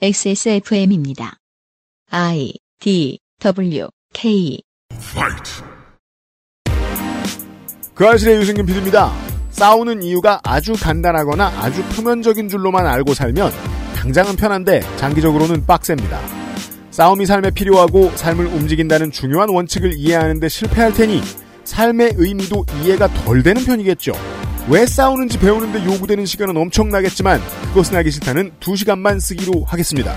XSFM입니다. I D W K 그 아실의 유승균 PD입니다. 싸우는 이유가 아주 간단하거나 아주 표면적인 줄로만 알고 살면 당장은 편한데 장기적으로는 빡셉니다. 싸움이 삶에 필요하고 삶을 움직인다는 중요한 원칙을 이해하는데 실패할 테니 삶의 의미도 이해가 덜 되는 편이겠죠. 왜 싸우는지 배우는데 요구되는 시간은 엄청나겠지만 그것은 하기 싫다는 2시간만 쓰기로 하겠습니다.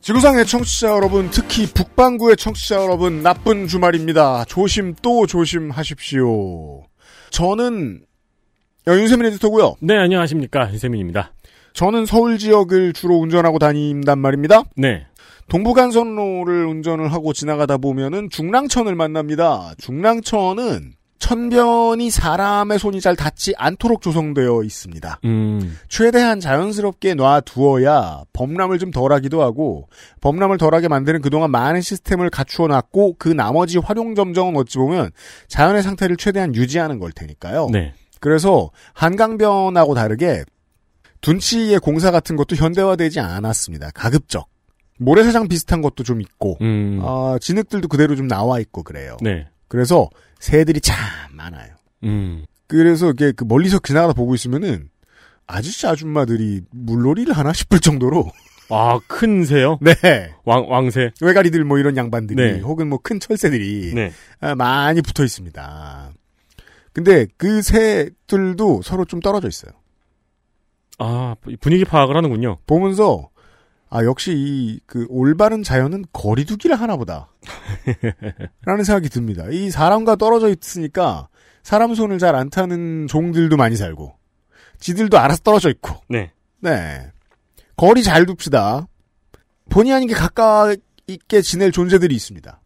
지구상의 청취자 여러분, 특히 북반구의 청취자 여러분, 나쁜 주말입니다. 조심 또 조심하십시오. 저는 윤세민 에디터고요. 네, 안녕하십니까. 유세민입니다. 저는 서울 지역을 주로 운전하고 다닌단 말입니다. 네. 동부간선로를 운전을 하고 지나가다 보면은 중랑천을 만납니다. 중랑천은 천변이 사람의 손이 잘 닿지 않도록 조성되어 있습니다. 음, 최대한 자연스럽게 놔두어야 범람을 좀 덜하기도 하고 범람을 덜하게 만드는 그동안 많은 시스템을 갖추어 놨고 그 나머지 활용 점정은 어찌 보면 자연의 상태를 최대한 유지하는 걸 테니까요. 네. 그래서 한강변하고 다르게 둔치의 공사 같은 것도 현대화되지 않았습니다. 가급적. 모래사장 비슷한 것도 좀 있고 음, 아, 진흙들도 그대로 좀 나와 있고 그래요. 네. 그래서 새들이 참 많아요. 음, 그래서 이게 그 멀리서 지나가다 보고 있으면은 아저씨 아줌마들이 물놀이를 하나 싶을 정도로 아, 큰 새요? 네 왕, 왕새. 외가리들 뭐 이런 양반들이 네. 혹은 뭐 큰 철새들이 네. 아, 많이 붙어 있습니다. 근데 그 새들도 서로 좀 떨어져 있어요. 아, 분위기 파악을 하는군요. 보면서 아 역시 이 그 올바른 자연은 거리두기를 하나 보다. 라는 생각이 듭니다. 이 사람과 떨어져 있으니까 사람 손을 잘 안 타는 종들도 많이 살고 지들도 알아서 떨어져 있고 네. 네. 거리 잘 둡시다. 본의 아니게 가까이 있게 지낼 존재들이 있습니다.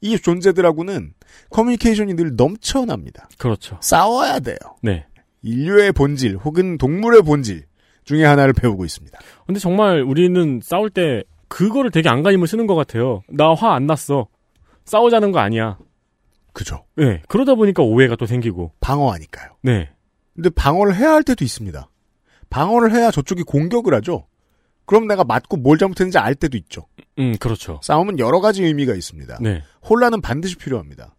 이 존재들하고는 커뮤니케이션이 늘 넘쳐납니다. 그렇죠. 싸워야 돼요. 네. 인류의 본질 혹은 동물의 본질 중에 하나를 배우고 있습니다. 근데 정말 우리는 싸울 때 그거를 되게 안간힘을 쓰는 것 같아요. 나 화 안 났어. 싸우자는 거 아니야. 그죠? 네. 그러다 보니까 오해가 또 생기고. 방어하니까요. 네. 근데 방어를 해야 할 때도 있습니다. 방어를 해야 저쪽이 공격을 하죠. 그럼 내가 맞고 뭘 잘못했는지 알 때도 있죠. 음, 그렇죠. 싸움은 여러 가지 의미가 있습니다. 네. 혼란은 반드시 필요합니다.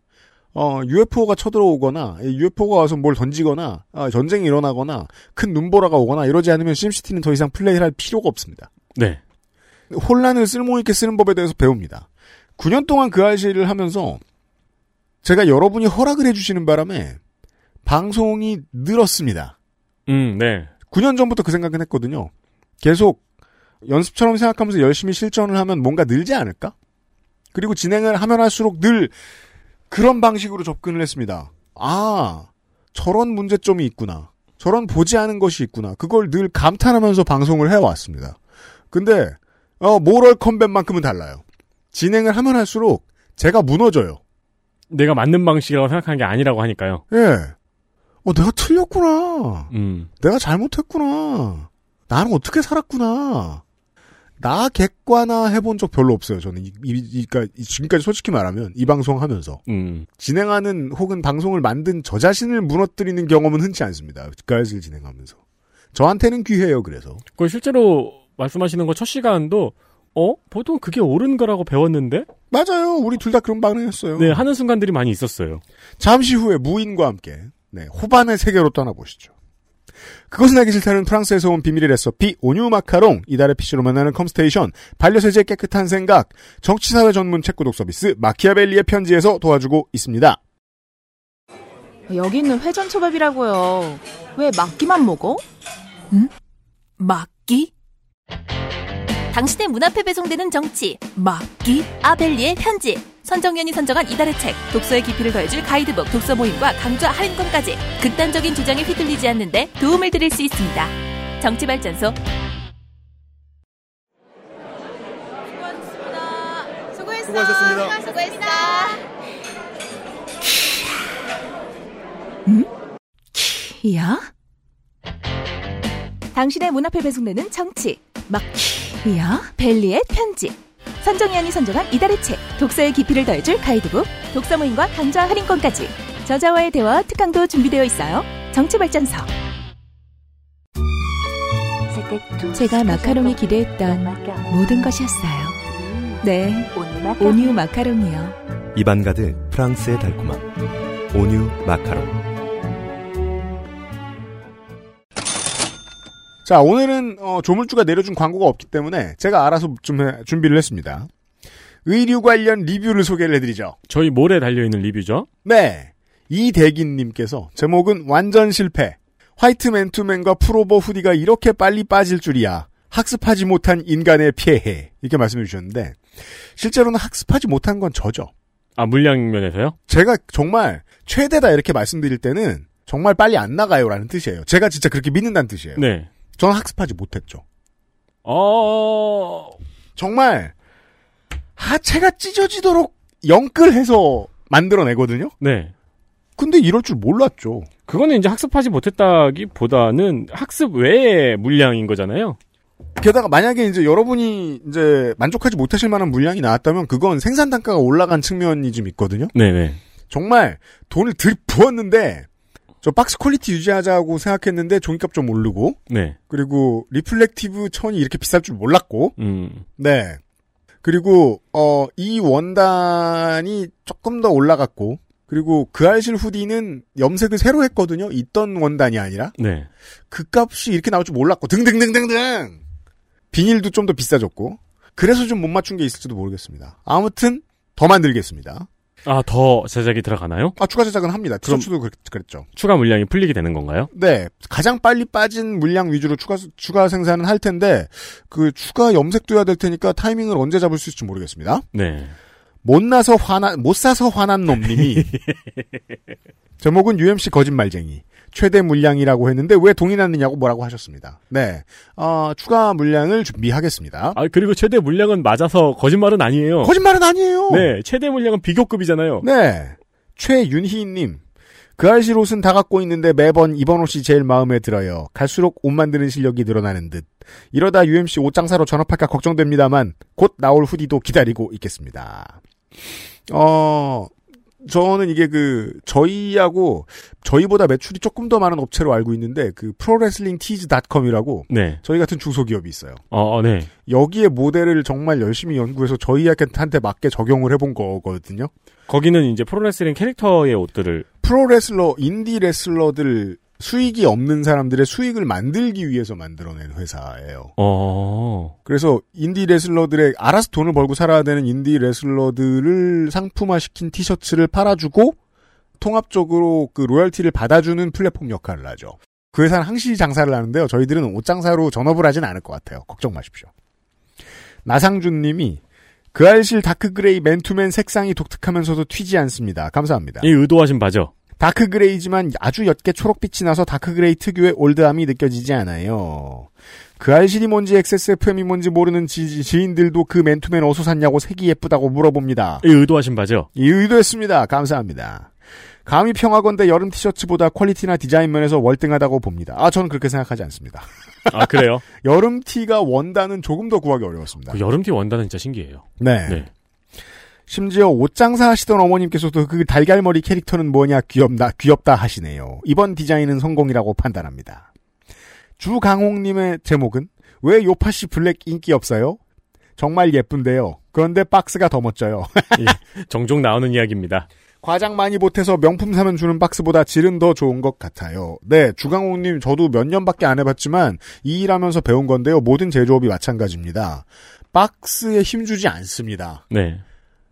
어, UFO가 쳐들어오거나, UFO가 와서 뭘 던지거나, 아, 전쟁이 일어나거나, 큰 눈보라가 오거나 이러지 않으면 심시티는 더 이상 플레이를 할 필요가 없습니다. 네. 혼란을 쓸모있게 쓰는 법에 대해서 배웁니다. 9년 동안 그 알씨를 하면서 제가 여러분이 허락을 해주시는 바람에 방송이 늘었습니다. 음, 네. 9년 전부터 그 생각은 했거든요. 계속 연습처럼 생각하면서 열심히 실전을 하면 뭔가 늘지 않을까? 그리고 진행을 하면 할수록 늘 그런 방식으로 접근을 했습니다. 아, 저런 문제점이 있구나. 저런 보지 않은 것이 있구나. 그걸 늘 감탄하면서 방송을 해왔습니다. 근데, 어, 모럴 컴뱃만큼은 달라요. 진행을 하면 할수록 제가 무너져요. 내가 맞는 방식이라고 생각하는 게 아니라고 하니까요. 예. 어, 내가 틀렸구나. 음. 내가 잘못했구나. 나는 어떻게 살았구나. 나 객관화 해본 적 별로 없어요. 저는 이, 이, 이- 그러니까 지금까지 솔직히 말하면 이 방송 하면서 음. 진행하는 혹은 방송을 만든 저 자신을 무너뜨리는 경험은 흔치 않습니다. 가야를 진행하면서 저한테는 귀해요. 그래서 그 실제로 말씀하시는 거 첫 시간도 어? 보통 그게 옳은 거라고 배웠는데? 맞아요. 우리 둘 다 그런 반응했어요. 네, 하는 순간들이 많이 있었어요. 잠시 후에 무인과 함께 네, 호반의 세계로 떠나보시죠. 그것은 알기 싫다는 프랑스에서 온 비밀의 레시피 온유 마카롱 이달의 PC로 만나는 컴스테이션 반려세제 깨끗한 생각 정치사회 전문 책 구독 서비스 마키아벨리의 편지에서 도와주고 있습니다. 여기 있는 회전초밥이라고요. 왜 막기만 먹어? 응? 막기? 당신의 문 앞에 배송되는 정치 막기? 아벨리의 편지 선정연이 선정한 이달의 책 독서의 깊이를 더해줄 가이드북 독서 모임과 강좌 할인권까지 극단적인 주장에 휘둘리지 않는데 도움을 드릴 수 있습니다. 정치발전소 수고했어. 수고하셨습니다. 수고했어. 야? 당신의 문 앞에 배송되는 정치 막히야 벨리의 편지 선정연이 선정한 이달의 책 독서의 깊이를 더해줄 가이드북 독서 모임과 강좌 할인권까지 저자와의 대화 특강도 준비되어 있어요. 정치발전서. 제가 마카롱이 기대했던 모든 것이었어요. 네, 온유 마카롱이요. 가득 프랑스의 달콤함. 온유 마카롱. 자, 오늘은 어, 조물주가 내려준 광고가 없기 때문에 제가 알아서 좀 해- 준비를 했습니다. 의류 관련 리뷰를 소개를 해드리죠. 저희 모래 달려있는 리뷰죠. 네. 이대긴님께서 제목은 완전 실패. 화이트 맨투맨과 풀오버 후디가 이렇게 빨리 빠질 줄이야. 학습하지 못한 인간의 피해. 이렇게 말씀해 주셨는데 실제로는 학습하지 못한 건 저죠. 아, 물량 면에서요? 제가 정말 최대다 이렇게 말씀드릴 때는 정말 빨리 안 나가요라는 뜻이에요. 제가 진짜 그렇게 믿는다는 뜻이에요. 네. 저는 학습하지 못했죠. 어, 정말 하체가 찢어지도록 영끌해서 만들어내거든요. 네. 근데 이럴 줄 몰랐죠. 그거는 이제 학습하지 못했다기보다는 학습 외의 물량인 거잖아요. 게다가 만약에 이제 여러분이 이제 만족하지 못하실 만한 물량이 나왔다면 그건 생산 단가가 올라간 측면이 좀 있거든요. 네네. 정말 돈을 들 부었는데 저 박스 quality 유지하자고 생각했는데 종이값 좀 오르고 네. 그리고 reflective 천이 이렇게 비쌀 줄 몰랐고 음. 네 그리고 어 이 원단이 조금 더 올라갔고 그리고 그 알실 hoodie는 염색을 새로 했거든요 있던 원단이 아니라 네. 그 값이 이렇게 나올 줄 몰랐고 등등등등등 비닐도 좀 더 비싸졌고 그래서 좀 못 맞춘 게 있을지도 모르겠습니다 아무튼 더 만들겠습니다 아, 더 제작이 들어가나요? 아 추가 제작은 합니다 그럼- 티셔츠도 그랬, 그랬죠 추가 물량이 풀리게 되는 건가요? 네, 가장 빨리 빠진 물량 위주로 추가 추가 생산은 할 텐데 그 추가 염색도 해야 될 테니까 타이밍을 언제 잡을 수 있을지 모르겠습니다. 네. 못 나서 화난 못 사서 화난 놈님이 제목은 UMC 거짓말쟁이 최대 물량이라고 했는데 왜 동이 났느냐고 뭐라고 하셨습니다. 네, 어, 추가 물량을 준비하겠습니다. 아, 그리고 최대 물량은 맞아서 거짓말은 아니에요. 거짓말은 아니에요. 네. 최대 물량은 비교급이잖아요. 네. 최윤희님. 그 알실 옷은 다 갖고 있는데 매번 이번 옷이 제일 마음에 들어요. 갈수록 옷 만드는 실력이 늘어나는 듯. 이러다 UMC 옷 장사로 전업할까 걱정됩니다만 곧 나올 후디도 기다리고 있겠습니다. 어, 저는 이게 그 저희하고 저희보다 매출이 조금 더 많은 업체로 알고 있는데 그 프로레슬링티즈닷컴이라고 네. 저희 같은 중소기업이 있어요. 어, 어, 네. 여기에 모델을 정말 열심히 연구해서 저희한테 맞게 적용을 해본 거거든요. 거기는 이제 프로레슬링 캐릭터의 옷들을 프로레슬러, 인디 레슬러들 수익이 없는 사람들의 수익을 만들기 위해서 만들어낸 회사예요. 어. 그래서 인디 레슬러들의 알아서 돈을 벌고 살아야 되는 인디 레슬러들을 상품화시킨 티셔츠를 팔아주고 통합적으로 그 로열티를 받아주는 플랫폼 역할을 하죠. 그 회사는 항시 장사를 하는데요. 저희들은 옷 장사로 전업을 하진 않을 것 같아요. 걱정 마십시오. 나상준 님이 그 알실 dark gray 맨투맨 색상이 독특하면서도 튀지 않습니다. 감사합니다. 이 의도하신 바죠. dark gray지만 아주 옅게 초록빛이 나서 dark gray 특유의 올드함이 느껴지지 않아요. 그 알실이 뭔지 XSFM이 뭔지 모르는 지, 지인들도 그 맨투맨 어디서 샀냐고 색이 예쁘다고 물어봅니다. 이 의도하신 바죠. 이 의도했습니다. 감사합니다. 감히 평하건대 여름 티셔츠보다 quality나 디자인 면에서 월등하다고 봅니다. 아, 저는 그렇게 생각하지 않습니다. 아, 그래요? 여름 티가 원단은 조금 더 구하기 어려웠습니다. 그 여름 티 원단은 진짜 신기해요. 네. 네. 심지어 옷장사 하시던 어머님께서도 그 달걀머리 캐릭터는 뭐냐 귀엽다 귀엽다 하시네요. 이번 디자인은 성공이라고 판단합니다. 주강홍님의 제목은 왜 요파시 블랙 인기 없어요? 정말 예쁜데요. 그런데 박스가 더 멋져요. 종종 나오는 이야기입니다. 과장 많이 보태서 명품 사면 주는 박스보다 질은 더 좋은 것 같아요. 네, 주강홍님 저도 몇 년밖에 안 해봤지만 이 일하면서 배운 건데요. 모든 제조업이 마찬가지입니다. 박스에 힘주지 않습니다. 네.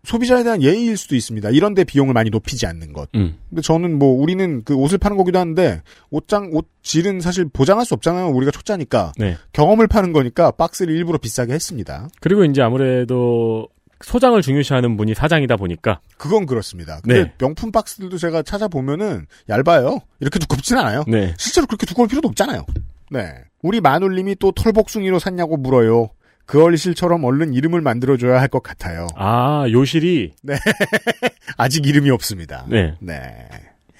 소비자에 대한 예의일 수도 있습니다. 이런데 비용을 많이 높이지 않는 것. 음. 근데 저는 뭐 우리는 그 옷을 파는 거기도 한데 옷장 옷 질은 사실 보장할 수 없잖아요. 우리가 초짜니까 네. 경험을 파는 거니까 박스를 일부러 비싸게 했습니다. 그리고 이제 아무래도 소장을 중요시하는 분이 사장이다 보니까 그건 그렇습니다. 근데 네. 명품 박스들도 제가 찾아보면은 얇아요. 이렇게 두껍진 않아요. 네. 실제로 그렇게 두꺼울 필요도 없잖아요. 네. 우리 마눌님이 또 털복숭이로 샀냐고 물어요. 그 어리실처럼 얼른 이름을 만들어줘야 할 것 같아요. 아, 요실이 아직 이름이 없습니다. 네. 네.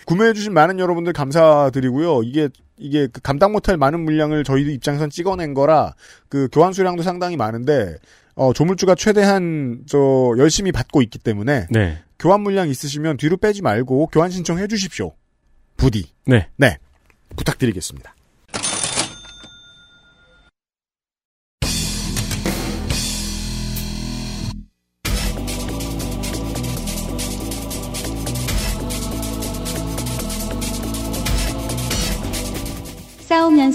구매해주신 많은 여러분들 감사드리고요. 이게, 이게 그 감당 못할 많은 물량을 저희 입장에선 찍어낸 거라 그 교환 수량도 상당히 많은데, 어, 조물주가 최대한 저 열심히 받고 있기 때문에 네. 교환 물량 있으시면 뒤로 빼지 말고 교환 신청해 주십시오. 부디. 네. 네. 부탁드리겠습니다.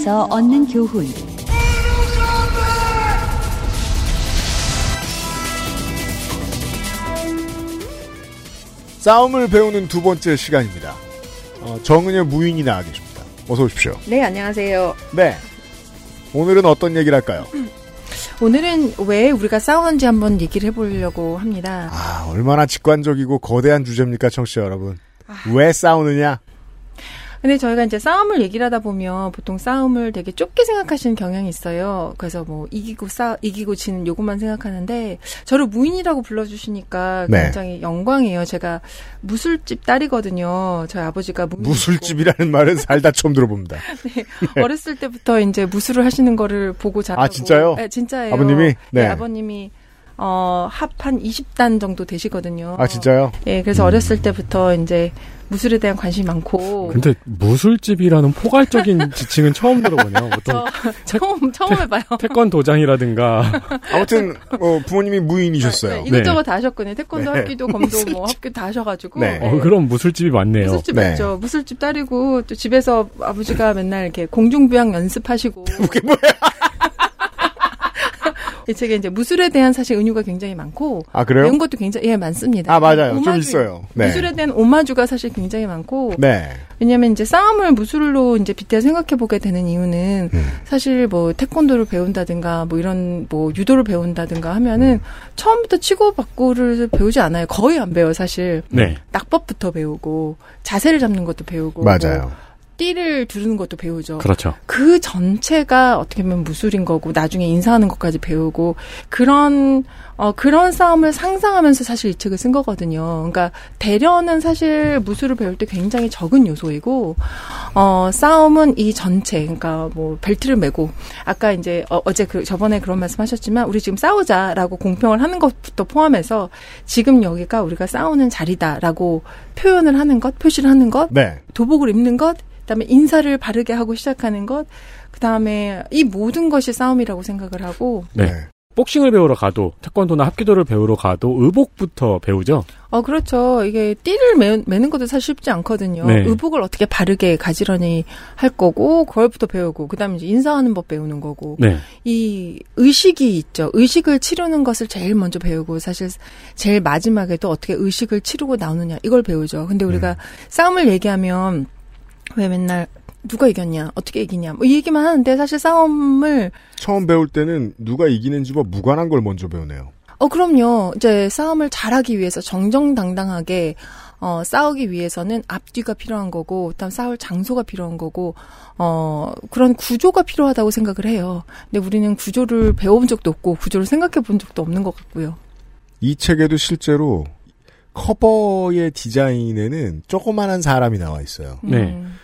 싸우면서 얻는 교훈. 싸움을 배우는 두 번째 시간입니다. 어, 정은의 무인이 나와 계십니다. 어서 오십시오. 네, 안녕하세요. 네. 오늘은 어떤 얘기를 할까요? 오늘은 왜 우리가 싸우는지 한번 얘기를 해보려고 합니다. 아, 얼마나 직관적이고 거대한 주제입니까, 청취자 여러분. 왜 싸우느냐? 근데 저희가 이제 싸움을 얘기를 하다 보면 보통 싸움을 되게 좁게 생각하시는 경향이 있어요. 그래서 뭐 이기고 싸 이기고 지는 요것만 생각하는데 저를 무인이라고 불러주시니까 네. 굉장히 영광이에요. 제가 무술집 딸이거든요. 저희 아버지가 무술집이라는 말은 살다 처음 들어봅니다. 어렸을 때부터 이제 무술을 하시는 거를 보고 자라고. 아, 진짜요? 네, 진짜예요. 아버님이? 네, 네. 아버님이 어, 합한 20단 정도 되시거든요. 아, 진짜요? 예, 그래서 어렸을 때부터 이제 무술에 대한 관심이 많고. 근데 무술집이라는 포괄적인 지칭은 처음 들어보네요. 보통 저 처음 처음 해봐요. 태권도장이라든가 아무튼, 어, 부모님이 무인이셨어요. 네, 이것저것 다 하셨거든요. 태권도 네. 학기도 검도 뭐 학교 다 하셔가지고. 네. 어, 그럼 무술집이 많네요. 무술집 네. 맞죠. 무술집 딸이고 또 집에서 아버지가 맨날 이렇게 공중부양 연습하시고. 그게 뭐야? 이 책에 이제 무술에 대한 사실 은유가 굉장히 많고 아, 그래요? 배운 것도 굉장히 예 많습니다. 아, 맞아요. 좀 오마주- 있어요. 네. 무술에 대한 오마주가 사실 굉장히 많고 네. 왜냐하면 이제 싸움을 무술로 이제 빗대 생각해 보게 되는 이유는 음. 사실 뭐 태권도를 배운다든가 뭐 이런 뭐 유도를 배운다든가 하면은 처음부터 치고받고를 배우지 않아요. 거의 안 배워요, 사실. 네. 낙법부터 배우고 자세를 잡는 것도 배우고 맞아요. 뭐 띠를 두르는 것도 배우죠. 그렇죠. 그 전체가 어떻게 보면 무술인 거고 나중에 인사하는 것까지 배우고 그런 어 그런 싸움을 상상하면서 사실 이 책을 쓴 거거든요. 그러니까 대련은 사실 무술을 배울 때 굉장히 적은 요소이고 어 싸움은 이 전체 그러니까 뭐 벨트를 메고 아까 이제 어, 어제 그 저번에 그런 말씀하셨지만 우리 지금 싸우자라고 공평을 하는 것부터 포함해서 지금 여기가 우리가 싸우는 자리다라고 표현을 하는 것, 표시를 하는 것, 네. 도복을 입는 것, 그다음에 인사를 바르게 하고 시작하는 것, 그다음에 이 모든 것이 싸움이라고 생각을 하고 네. 복싱을 배우러 가도 태권도나 합기도를 배우러 가도 의복부터 배우죠. 어 그렇죠. 이게 띠를 매, 매는 것도 사실 쉽지 않거든요. 네. 의복을 어떻게 바르게 가지런히 할 거고 그걸부터 배우고 그다음에 이제 인사하는 법 배우는 거고 네. 이 의식이 있죠. 의식을 치르는 것을 제일 먼저 배우고 사실 제일 마지막에도 어떻게 의식을 치르고 나오느냐 이걸 배우죠. 근데 우리가 싸움을 얘기하면 왜 맨날 누가 이겼냐, 어떻게 이기냐, 뭐 이 얘기만 하는데 사실 싸움을 처음 배울 때는 누가 이기는지와 무관한 걸 먼저 배우네요. 어 그럼요. 이제 싸움을 잘하기 위해서 정정당당하게 어 싸우기 위해서는 앞뒤가 필요한 거고, 그다음 싸울 장소가 필요한 거고, 어 그런 구조가 필요하다고 생각을 해요. 근데 우리는 구조를 배워본 적도 없고 구조를 생각해 본 적도 없는 것 같고요. 이 책에도 실제로 커버의 디자인에는 조그만한 사람이 나와 있어요. 네. 음.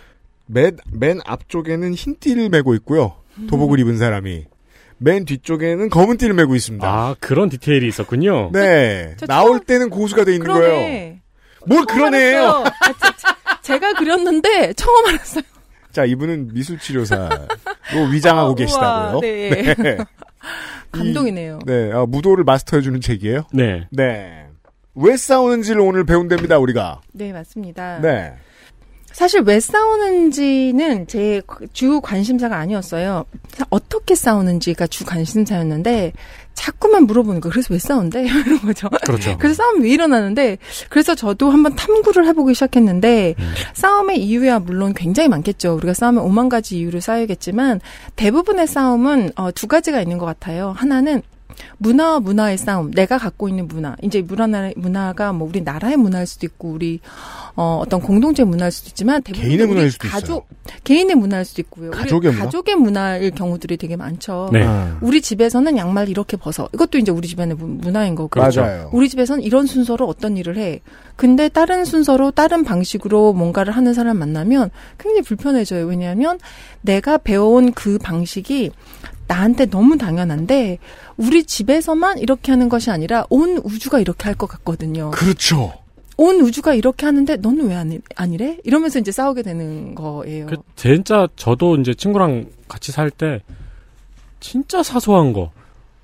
맨, 맨 앞쪽에는 흰 띠를 메고 있고요. 도복을 입은 사람이. 맨 뒤쪽에는 검은 띠를 메고 있습니다. 아, 그런 디테일이 있었군요. 네. 저 나올 처음- 때는 고수가 돼 있는 거예요. 그러네. 뭘 그런 애예요? 알았어요. 아, 제- 제가 그렸는데 처음 알았어요. 자, 이분은 미술치료사로 위장하고 아, 계시다고요. 우와, 네. 네. 감동이네요. 네, 아, 무도를 마스터해주는 책이에요. 네. 네. 왜 싸우는지를 오늘 배운답니다, 우리가. 네, 맞습니다. 네. 사실 왜 싸우는지는 제 주 관심사가 아니었어요. 어떻게 싸우는지가 주 관심사였는데 자꾸만 물어보는 거. 그래서 왜 싸운대? 이런 거죠. 그렇죠. 그래서 싸움이 왜 일어나는데 그래서 저도 한번 탐구를 해보기 시작했는데 음. 싸움의 이유야 물론 굉장히 많겠죠. 우리가 싸우면 오만 가지 이유를 쌓여야겠지만 대부분의 싸움은 어, 두 가지가 있는 것 같아요. 하나는 문화와 문화의 싸움, 내가 갖고 있는 문화. 이제 문화 문화가 뭐 우리 나라의 문화일 수도 있고 우리 어, 어떤 공동체 문화일 수도 있지만 대부분 개인의 문화일 수도 가족, 개인의 문화일 수도 있고요. 가족의 문화? 가족의 문화일 경우들이 되게 많죠. 네. 아, 우리 집에서는 양말 이렇게 벗어. 이것도 이제 우리 집안의 문- 문화인 거고. 그렇죠. 맞아요. 우리 집에서는 이런 순서로 어떤 일을 해. 근데 다른 순서로 다른 방식으로 뭔가를 하는 사람 만나면 굉장히 불편해져요. 왜냐하면 내가 배워온 그 방식이 나한테 너무 당연한데 우리 집에서만 이렇게 하는 것이 아니라 온 우주가 이렇게 할 것 같거든요. 그렇죠. 온 우주가 이렇게 하는데 너는 왜 아니, 아니래? 이러면서 이제 싸우게 되는 거예요. 그 진짜 저도 이제 친구랑 같이 살 때 진짜 사소한 거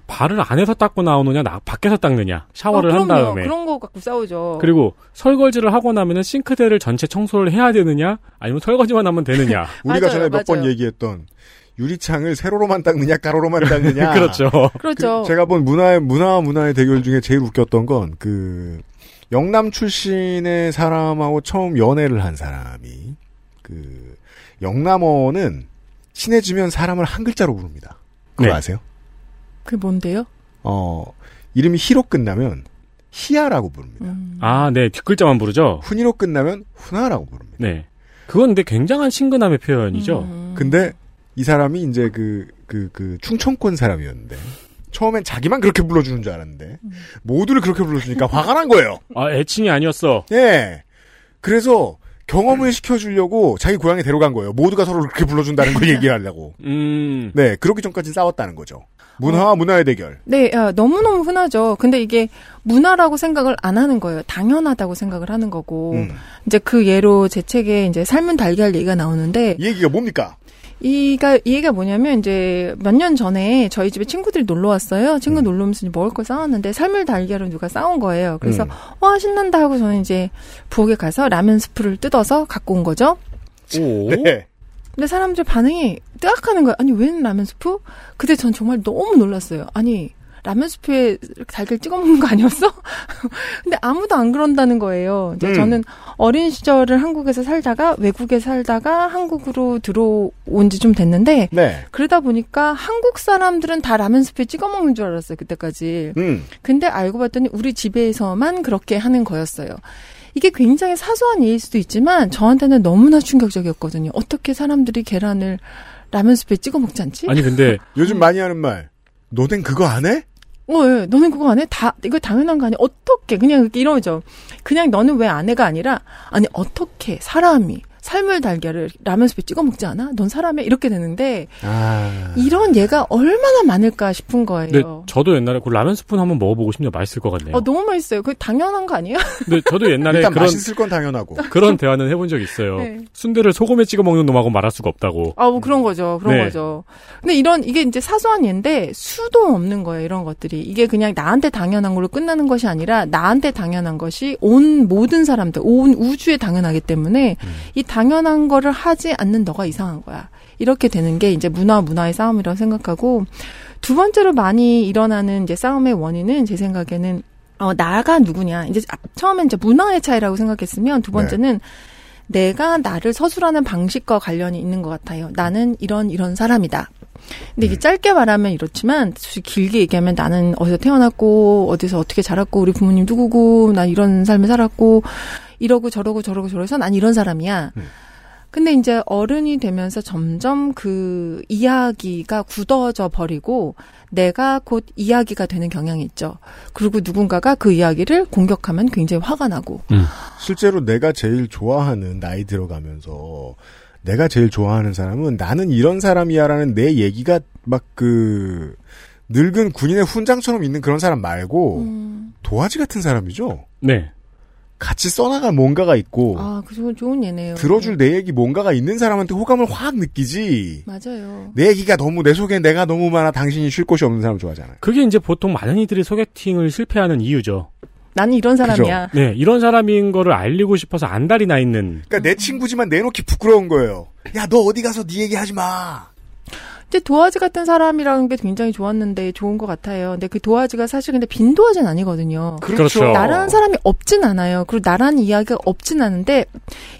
발을 안에서 닦고 나오느냐 나, 밖에서 닦느냐 샤워를 어, 한 그럼요. 다음에 그런 거 갖고 싸우죠. 그리고 설거지를 하고 나면은 싱크대를 전체 청소를 해야 되느냐 아니면 설거지만 하면 되느냐 우리가 맞아요, 전에 몇 번. 얘기했던 유리창을 세로로만 닦느냐 가로로만 닦느냐 그렇죠 그렇죠. 그 제가 본 문화의 문화와 문화의 대결 중에 제일 웃겼던 건 그 영남 출신의 사람하고 처음 연애를 한 사람이 그 영남어는 친해지면 사람을 한 글자로 부릅니다. 그거 네. 아세요? 그게 뭔데요? 어 이름이 희로 끝나면 희야라고 부릅니다. 음. 아 네 뒷글자만 부르죠 훈이로 끝나면 훈아라고 부릅니다. 네 그건 근데 굉장한 친근함의 표현이죠 음. 근데 이 사람이 이제 그, 그, 그, 충청권 사람이었는데, 처음엔 자기만 그렇게 불러주는 줄 알았는데, 모두를 그렇게 불러주니까 화가 난 거예요. 아 애칭이 아니었어 예. 그래서 경험을 시켜주려고 자기 고향에 데려간 거예요. 모두가 서로 그렇게 불러준다는 걸 얘기하려고. 음 네, 그러기 전까지 싸웠다는 거죠. 문화와 문화의 대결. 네, 야, 너무너무 흔하죠. 근데 이게 문화라고 생각을 안 하는 거예요. 당연하다고 생각을 하는 거고. 음. 이제 그 예로 제 책에 이제 삶은 달걀 얘기가 나오는데, 이 얘기가 뭡니까? 이가, 이 얘기가 뭐냐면 이제 몇 년 전에 저희 집에 친구들이 놀러 왔어요. 친구 놀러 오면서 이제 먹을 걸 싸웠는데 삶을 달걀을 누가 싸온 거예요. 그래서 음. 와, 신난다 하고 저는 이제 부엌에 가서 라면 스프를 뜯어서 갖고 온 거죠. 오 네. 근데 사람들 반응이 뜨악하는 거예요. 아니 웬 라면 스프? 그때 전 정말 너무 놀랐어요. 아니 라면 스프에 이렇게 달걀 찍어 먹는 거 아니었어? 근데 아무도 안 그런다는 거예요. 이제 음. 저는 어린 시절을 한국에서 살다가 외국에 살다가 한국으로 들어온 지 좀 됐는데 네. 그러다 보니까 한국 사람들은 다 라면 스프에 찍어 먹는 줄 알았어요. 그때까지. 음. 근데 알고 봤더니 우리 집에서만 그렇게 하는 거였어요. 이게 굉장히 사소한 예일 수도 있지만 저한테는 너무나 충격적이었거든요. 어떻게 사람들이 계란을 라면 스프에 찍어 먹지 않지? 아니 근데 요즘 많이 하는 말. 너넨 그거 안 해? 어, 예. 너는 그거 안 해? 다, 이거 당연한 거 아니야? 어떻게? 그냥 이렇게 이러죠. 그냥 너는 왜안 해가 아니라, 아니, 어떻게 사람이 삶을 달걀을 라면 스프에 찍어 먹지 않아? 넌 사람이야? 이렇게 되는데, 아. 이런 예가 얼마나 많을까 싶은 거예요. 근데 저도 옛날에 그 라면 스푼 한번 먹어보고 싶네요 맛있을 것 같네요 어, 너무 맛있어요. 그 당연한 거 아니에요? 근데 저도 옛날에 일단 그런 맛있을 건 당연하고. 그런 대화는 해본 적 있어요 네. 순대를 소금에 찍어 먹는 놈하고 말할 수가 없다고 아, 뭐 그런 거죠. 그런 네. 거죠. 근데 이런, 이게 이제 사소한 예인데, 수도 없는 거예요. 이런 것들이. 이게 그냥 나한테 당연한 걸로 끝나는 것이 아니라, 나한테 당연한 것이 온 모든 사람들, 온 우주에 당연하기 때문에, 이 당연한 거를 하지 않는 너가 이상한 거야. 이렇게 되는 게 이제 문화, 문화의 싸움이라고 생각하고, 두 번째로 많이 일어나는 이제 싸움의 원인은 제 생각에는, 어, 나가 누구냐. 이제 앞- 처음엔 이제 문화의 차이라고 생각했으면, 두 번째는 내가 나를 서술하는 방식과 관련이 있는 것 같아요. 나는 이런 이런 사람이다. 근데 이게 짧게 말하면 이렇지만 길게 얘기하면 나는 어디서 태어났고 어디서 어떻게 자랐고 우리 부모님 누구고 난 이런 삶을 살았고 이러고 저러고 저러고 저러서 난 이런 사람이야. 음. 근데 이제 어른이 되면서 점점 그 이야기가 굳어져 버리고 내가 곧 이야기가 되는 경향이 있죠. 그리고 누군가가 그 이야기를 공격하면 굉장히 화가 나고 실제로 내가 제일 좋아하는 나이 들어가면서 내가 제일 좋아하는 사람은 나는 이런 사람이야라는 내 얘기가 막 그 늙은 군인의 훈장처럼 있는 그런 사람 말고 음. 도화지 같은 사람이죠. 네 같이 써나갈 뭔가가 있고 아, 그 좋은, 좋은 예네요. 들어줄 내 얘기 뭔가가 있는 사람한테 호감을 확 느끼지. 맞아요. 내 얘기가 너무 내 속에 내가 너무 많아 당신이 쉴 곳이 없는 사람 좋아하잖아요. 그게 이제 보통 많은 이들이 소개팅을 실패하는 이유죠. 나는 이런 사람이야. 네, 이런 사람인 거를 알리고 싶어서 안달이 나 있는. 그러니까 내 친구지만 내놓기 부끄러운 거예요. 야 너 어디 가서 네 얘기 하지 마. 이제 도화지 같은 사람이라는 게 굉장히 좋았는데 좋은 것 같아요. 근데 그 도화지가 사실 근데 빈 도화지는 아니거든요. 그렇죠. 나라는 사람이 없진 않아요. 그리고 나라는 이야기가 없진 않은데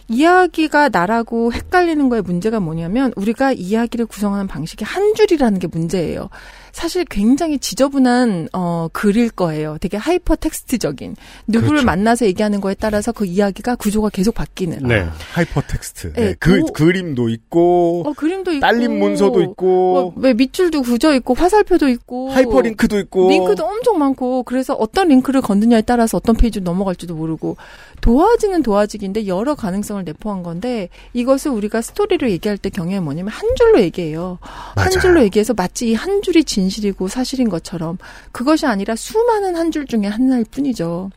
이야기가 나라고 헷갈리는 거에 문제가 뭐냐면 우리가 이야기를 구성하는 방식이 한 줄이라는 게 문제예요. 사실 굉장히 지저분한 어 글일 거예요. 되게 하이퍼 텍스트적인 누구를 그렇죠. 만나서 얘기하는 거에 따라서 그 이야기가 구조가 계속 바뀌는. 네. 하이퍼 텍스트. 네, 네, 그 도- 그림도 있고 어 그림도 있고 딸린 문서도 있고 뭐, 왜 밑줄도 그어 있고 화살표도 있고 하이퍼 링크도 있고 링크도 엄청 많고 그래서 어떤 링크를 건드냐에 따라서 어떤 페이지로 넘어갈지도 모르고 도화지는 도화지인데 여러 가능성을 내포한 건데 이것을 우리가 스토리를 얘기할 때 경향이 뭐냐면 한 줄로 얘기해요. 한 맞아요. 줄로 얘기해서 마치 이 한 줄이 진 실이고 사실인 것처럼 그것이 아니라 수많은 한 줄 중에 하나일 뿐이죠.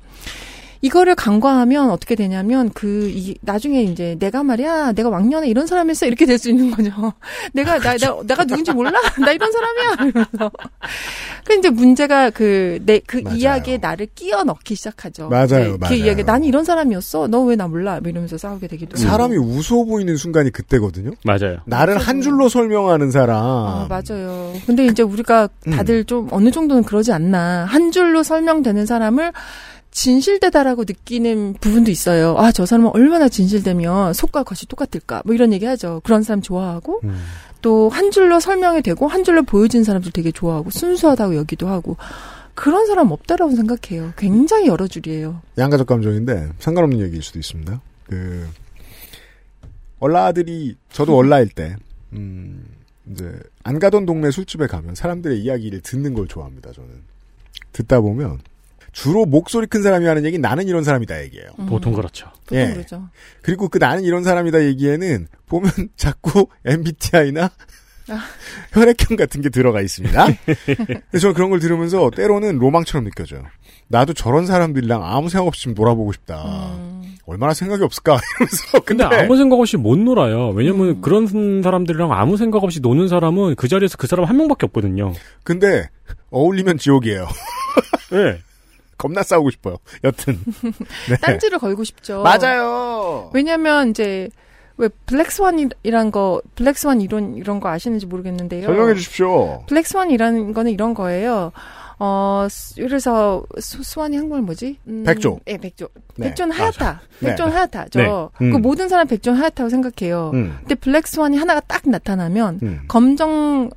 이거를 간과하면 어떻게 되냐면 그 이 나중에 이제 내가 말이야 내가 왕년에 이런 사람이었어 이렇게 될 수 있는 거죠. 내가 나, 나 내가 누군지 몰라 나 이런 사람이야 이러면서 그 이제 문제가 그 내 그. 이야기에 나를 끼워 넣기 시작하죠. 맞아요, 네, 맞아요. 그 이야기 난 이런 사람이었어 너 왜 나 몰라 뭐 이러면서 싸우게 되기도. 사람이 우스워 보이는 순간이 그때거든요. 맞아요. 나를 한 줄로 설명하는 사람. 아, 맞아요. 근데 이제 우리가 음. 다들 좀 어느 정도는 그러지 않나. 한 줄로 설명되는 사람을 진실되다라고 느끼는 부분도 있어요. 아, 저 사람은 얼마나 진실되면 속과 겉이 똑같을까. 뭐 이런 얘기 하죠. 그런 사람 좋아하고, 음. 또한 줄로 설명이 되고, 한 줄로 보여진 사람들 되게 좋아하고, 순수하다고 여기도 하고, 그런 사람 없다라고 생각해요. 굉장히 여러 줄이에요. 양가적 감정인데 상관없는 얘기일 수도 있습니다. 그 얼라들이 저도 얼라일 때 음, 이제 안 가던 동네 술집에 가면 사람들의 이야기를 듣는 걸 좋아합니다. 저는 듣다 보면 주로 목소리 큰 사람이 하는 얘기 나는 이런 사람이다 얘기예요. 음, 보통 그렇죠. 보통 예. 그러죠. 그리고 그 나는 이런 사람이다 얘기에는 보면 자꾸 MBTI나 아. 혈액형 같은 게 들어가 있습니다. 근데 저는 그런 걸 들으면서 때로는 로망처럼 느껴져요. 나도 저런 사람들이랑 아무 생각 없이 좀 놀아보고 싶다. 음, 얼마나 생각이 없을까 이러면서 근데 근데 아무 생각 없이 못 놀아요. 왜냐면 음. 그런 사람들이랑 아무 생각 없이 노는 사람은 그 자리에서 그 사람 한 명밖에 없거든요. 근데 어울리면 지옥이에요. 네. 겁나 싸우고 싶어요. 여튼 네. 딴지를 걸고 싶죠. 맞아요. 왜냐면 이제 왜 블랙스완이란 거 블랙스완 이론 이런 거 아시는지 모르겠는데요. 설명해 주십시오. 블랙스완이라는 거는 이런 거예요. 어 스- 그래서 수, swan이 한국말 뭐지? 음, 백조. 예, 백조. 네, 백조는 하얗다. 네. 백조는 하얗다죠. 네. 음. 그 모든 사람 백조는 하얗다고 생각해요. 음, 근데 black swan이 하나가 딱 나타나면 음. 검정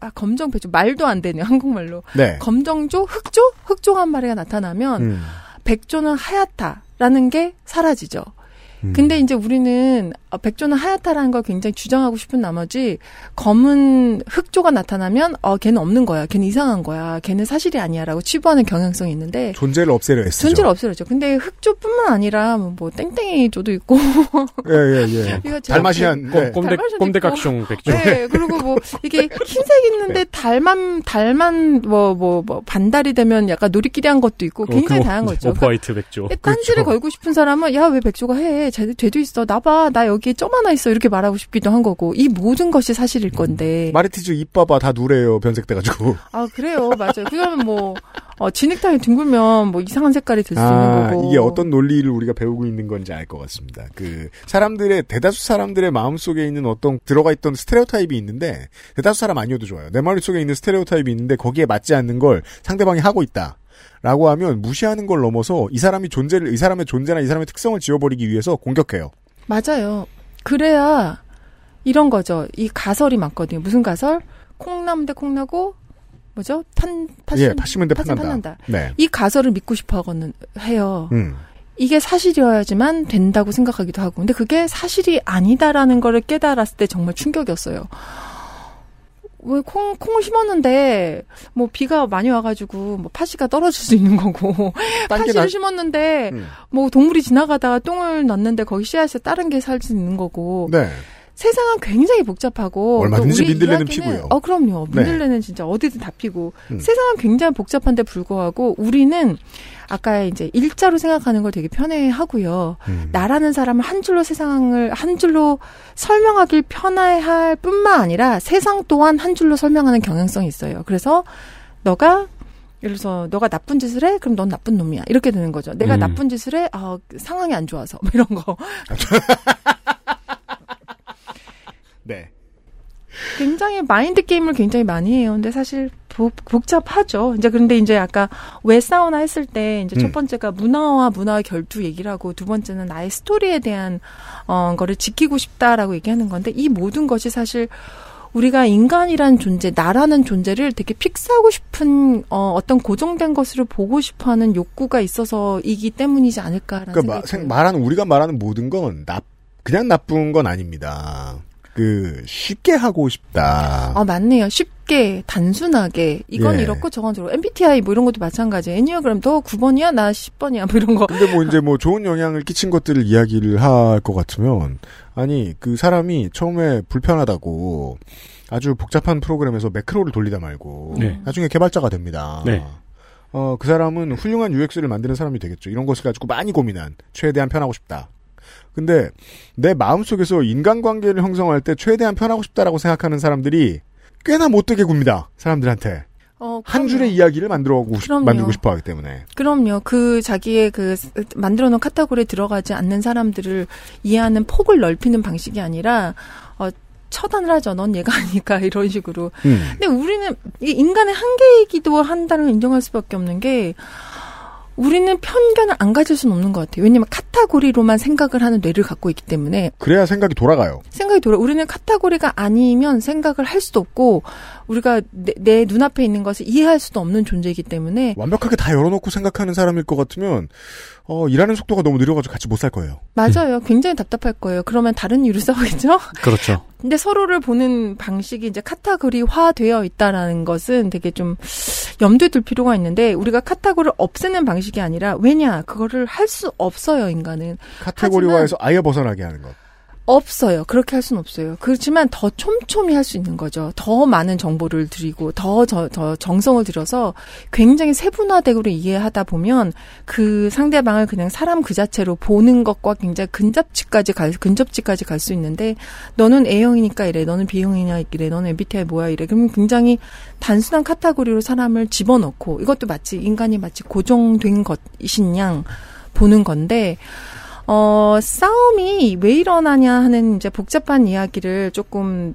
아 검정 백조 말도 안 되네요 한국말로 네. 검정조 흑조 흑조 한 마리가 나타나면 음. 백조는 하얗다라는 게 사라지죠. 음. 근데 이제 우리는 어, 백조는 하얗다라는 걸 굉장히 주장하고 싶은 나머지 검은 흑조가 나타나면 어 걔는 없는 거야. 걔는 이상한 거야. 걔는 사실이 아니야라고 치부하는 경향성이 있는데 존재를 없애려 했죠. 존재를 없애려죠. 근데 흑조뿐만 아니라 뭐, 뭐 땡땡이조도 있고 예예 예. 제가 달마시안. 네. 꼼, 꼼데, 달마시안도 꼼데각숑 백조. 네, 그리고 뭐 이게 흰색 있는데 달만 달만 뭐뭐 뭐 반달이 되면 약간 노리끼리한 것도 있고 굉장히 그 다양한 거죠. off white 백조. 딴지를 그렇죠. 걸고 싶은 사람은 야 왜 백조가 하얘? 쟤, 쟤도 있어. 나봐. 나 여기에 점 하나 있어. 이렇게 말하고 싶기도 한 거고. 이 모든 것이 사실일 건데. 마리티즈 입 봐봐 다 누래요 변색돼가지고. 아 그래요. 맞아요. 그러면 뭐 어, 진흙탕에 둥글면 뭐 이상한 색깔이 될 수 있는 아 거고. 이게 어떤 논리를 우리가 배우고 있는 건지 알 것 같습니다. 그 사람들의 대다수 사람들의 마음 속에 있는 어떤 들어가 있던 스테레오타입이 있는데 대다수 사람 아니어도 좋아요. 내 머릿속에 있는 스테레오타입이 있는데 거기에 맞지 않는 걸 상대방이 하고 있다. 라고 하면 무시하는 걸 넘어서 이 사람이 존재를 이 사람의 존재나 이 사람의 특성을 지워버리기 위해서 공격해요. 맞아요. 그래야 이런 거죠. 이 가설이 맞거든요. 무슨 가설? 콩나무 대 콩나고 뭐죠? 판 파심 예, 파시면 돼 판난다. 판난다. 네. 이 가설을 믿고 싶어 하거는 해요. 음. 이게 사실이어야지만 된다고 생각하기도 하고. 근데 그게 사실이 아니다라는 거를 깨달았을 때 정말 충격이었어요. 왜 콩, 콩을 심었는데, 뭐, 비가 많이 와가지고, 뭐, 파시가 떨어질 수 있는 거고, 파시를 나- 심었는데, 음. 뭐, 동물이 지나가다가 똥을 넣는데, 거기 씨앗에 다른 게 살 수 있는 거고, 네. 세상은 굉장히 복잡하고, 얼마든지 또 우리 민들레는 피고요. 어, 그럼요. 네. 민들레는 진짜 어디든 다 피고, 음. 세상은 굉장히 복잡한데 불구하고, 우리는 아까 이제 일자로 생각하는 걸 되게 편해 하고요. 음. 나라는 사람을 한 줄로 세상을 한 줄로 설명하길 편해할 뿐만 아니라 세상 또한 한 줄로 설명하는 경향성이 있어요. 그래서 너가 예를 들어서 너가 나쁜 짓을 해? 그럼 넌 나쁜 놈이야. 이렇게 되는 거죠. 내가 음. 나쁜 짓을 해? 아, 상황이 안 좋아서. 뭐 이런 거. 네. 굉장히 mind game을 굉장히 많이 해요. 근데 사실 복, 복잡하죠. 이제 그런데 이제 아까 왜 싸우나 했을 때 이제 음. 첫 번째가 문화와 문화의 결투 얘기를 하고 두 번째는 나의 스토리에 대한 어 거를 지키고 싶다라고 얘기하는 건데 이 모든 것이 사실 우리가 인간이란 존재, 나라는 존재를 되게 fix하고 싶은 어, 어떤 고정된 것으로 보고 싶어하는 욕구가 있어서이기 때문이지 않을까라는 그러니까 마- 생-. 말하는 우리가 말하는 모든 건 나, 그냥 나쁜 건 아닙니다. 그 쉽게 하고 싶다. 아, 맞네요. 쉽게, 단순하게. 이건 예. 이렇고 저건 저렇고. MBTI 뭐 이런 것도 마찬가지예요. 애니어그램 너 9번이야? 나 10번이야? 뭐 이런 거. 근데 뭐 이제 뭐 좋은 영향을 끼친 것들을 이야기를 할 것 같으면 아니 그 사람이 처음에 불편하다고 아주 복잡한 프로그램에서 매크로를 돌리다 말고 네. 나중에 개발자가 됩니다. 네. 어, 그 사람은 훌륭한 UX를 만드는 사람이 되겠죠. 이런 것을 가지고 많이 고민한 최대한 편하고 싶다. 근데 내 마음속에서 인간관계를 형성할 때 최대한 편하고 싶다라고 생각하는 사람들이 꽤나 못되게 굽니다. 사람들한테. 어, 한. 줄의 이야기를 만들어 싶, 그럼요. 만들고 싶어 하기 때문에. 그럼요. 그 자기의 그 만들어 놓은 카테고리에 들어가지 않는 사람들을 이해하는 폭을 넓히는 방식이 아니라 어 처단을 하죠. 넌 얘가 아니까 이런 식으로. 음. 근데 우리는 이게 인간의 한계이기도 한다는 걸 인정할 수밖에 없는 게 우리는 편견을 안 가질 수는 없는 것 같아요. 왜냐면 카테고리로만 생각을 하는 뇌를 갖고 있기 때문에 그래야 생각이 돌아가요. 생각이 돌아. 우리는 카테고리가 아니면 생각을 할 수도 없고 우리가 내, 내 눈앞에 있는 것을 이해할 수도 없는 존재이기 때문에 완벽하게 다 열어놓고 생각하는 사람일 것 같으면 어, 일하는 속도가 너무 느려가지고 같이 못 살 거예요. 맞아요. 굉장히 답답할 거예요. 그러면 다른 이유로 싸우겠죠? 그렇죠. 근데 서로를 보는 방식이 이제 카테고리화 되어 있다라는 것은 되게 좀 염두에 둘 필요가 있는데 우리가 카테고리를 없애는 방식이 아니라 왜냐? 그거를 할 수 없어요, 인간은. 카테고리화에서 아예 벗어나게 하는 것. 없어요. 그렇게 할 수는 없어요. 그렇지만 더 촘촘히 할 수 있는 거죠. 더 많은 정보를 드리고 더, 저, 더 정성을 들여서 굉장히 세분화되고 이해하다 보면 그 상대방을 그냥 사람 그 자체로 보는 것과 굉장히 근접지까지 갈, 근접지까지 갈 수 있는데 너는 A형이니까 이래, 너는 B형이냐 이래, 너는 MBTI 뭐야 이래. 그러면 굉장히 단순한 카테고리로 사람을 집어넣고 이것도 마치 인간이 마치 고정된 것이신 양 보는 건데 어, 싸움이 왜 일어나냐 하는 이제 복잡한 이야기를 조금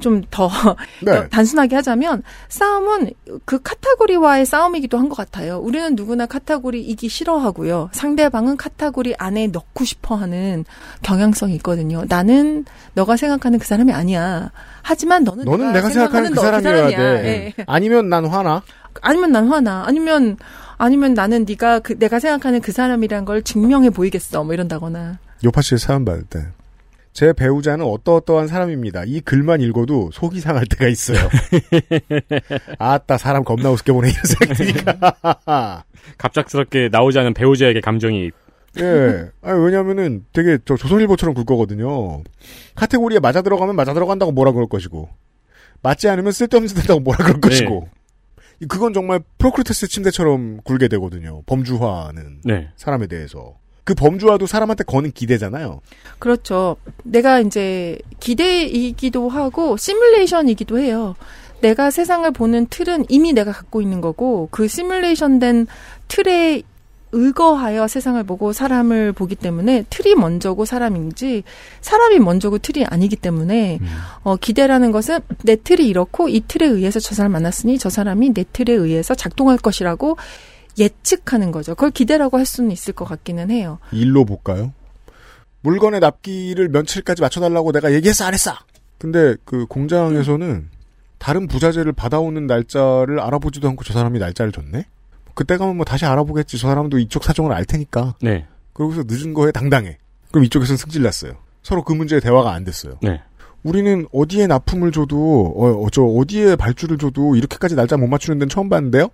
좀더 네. 단순하게 하자면 싸움은 그 카테고리와의 싸움이기도 한 것 같아요. 우리는 누구나 카테고리 이기 싫어하고요. 상대방은 카테고리 안에 넣고 싶어 하는 경향성이 있거든요. 나는 너가 생각하는 그 사람이 아니야. 하지만 너는, 너는 내가 생각하는 그 너- 사람이어야 사람이야. 돼. 예. 아니면 난 화나. 아니면 난 화나. 아니면 아니면 나는 네가 그 내가 생각하는 그 사람이란 걸 증명해 보이겠어. 뭐 이런다거나. 요파 씨의 사연 받을 때. 제 배우자는 어떠어떠한 사람입니다. 이 글만 읽어도 속이 상할 때가 있어요. 아따, 사람 겁나 우습게 보네, 이런 생각이 드니까. 갑작스럽게 나오지 않은 배우자에게 감정이 예. 아니, 왜냐면은 되게 저 조선일보처럼 굴 거거든요. 카테고리에 맞아 들어가면 맞아 들어간다고 뭐라 그럴 것이고, 맞지 않으면 쓸데없는 짓 한다고 뭐라 그럴 것이고, 이- 그건 정말 프로크루스테스 침대처럼 굴게 되거든요. 범주화는 네. 사람에 대해서. 그 범주화도 사람한테 거는 기대잖아요. 그렇죠. 내가 이제 기대이기도 하고 시뮬레이션이기도 해요. 내가 세상을 보는 틀은 이미 내가 갖고 있는 거고 그 시뮬레이션 된 틀에 의거하여 세상을 보고 사람을 보기 때문에 틀이 먼저고 사람인지 사람이 먼저고 틀이 아니기 때문에 어, 기대라는 것은 내 틀이 이렇고 이 틀에 의해서 저 사람 만났으니 저 사람이 내 틀에 의해서 작동할 것이라고 예측하는 거죠. 그걸 기대라고 할 수는 있을 것 같기는 해요. 일로 볼까요? 물건의 납기를 며칠까지 맞춰달라고 내가 얘기했어, 안 했어? 근데 그 공장에서는 다른 부자재를 받아오는 날짜를 알아보지도 않고 저 사람이 날짜를 줬네? 그때 가면 뭐 다시 알아보겠지. 저 사람도 이쪽 사정을 알 테니까. 네. 그러고서 늦은 거에 당당해. 그럼 이쪽에서는 승질 났어요. 서로 그 문제에 대화가 안 됐어요. 네. 우리는 어디에 납품을 줘도, 어, 어, 저 어디에 발주를 줘도 이렇게까지 날짜 못 맞추는 데는 처음 봤는데요?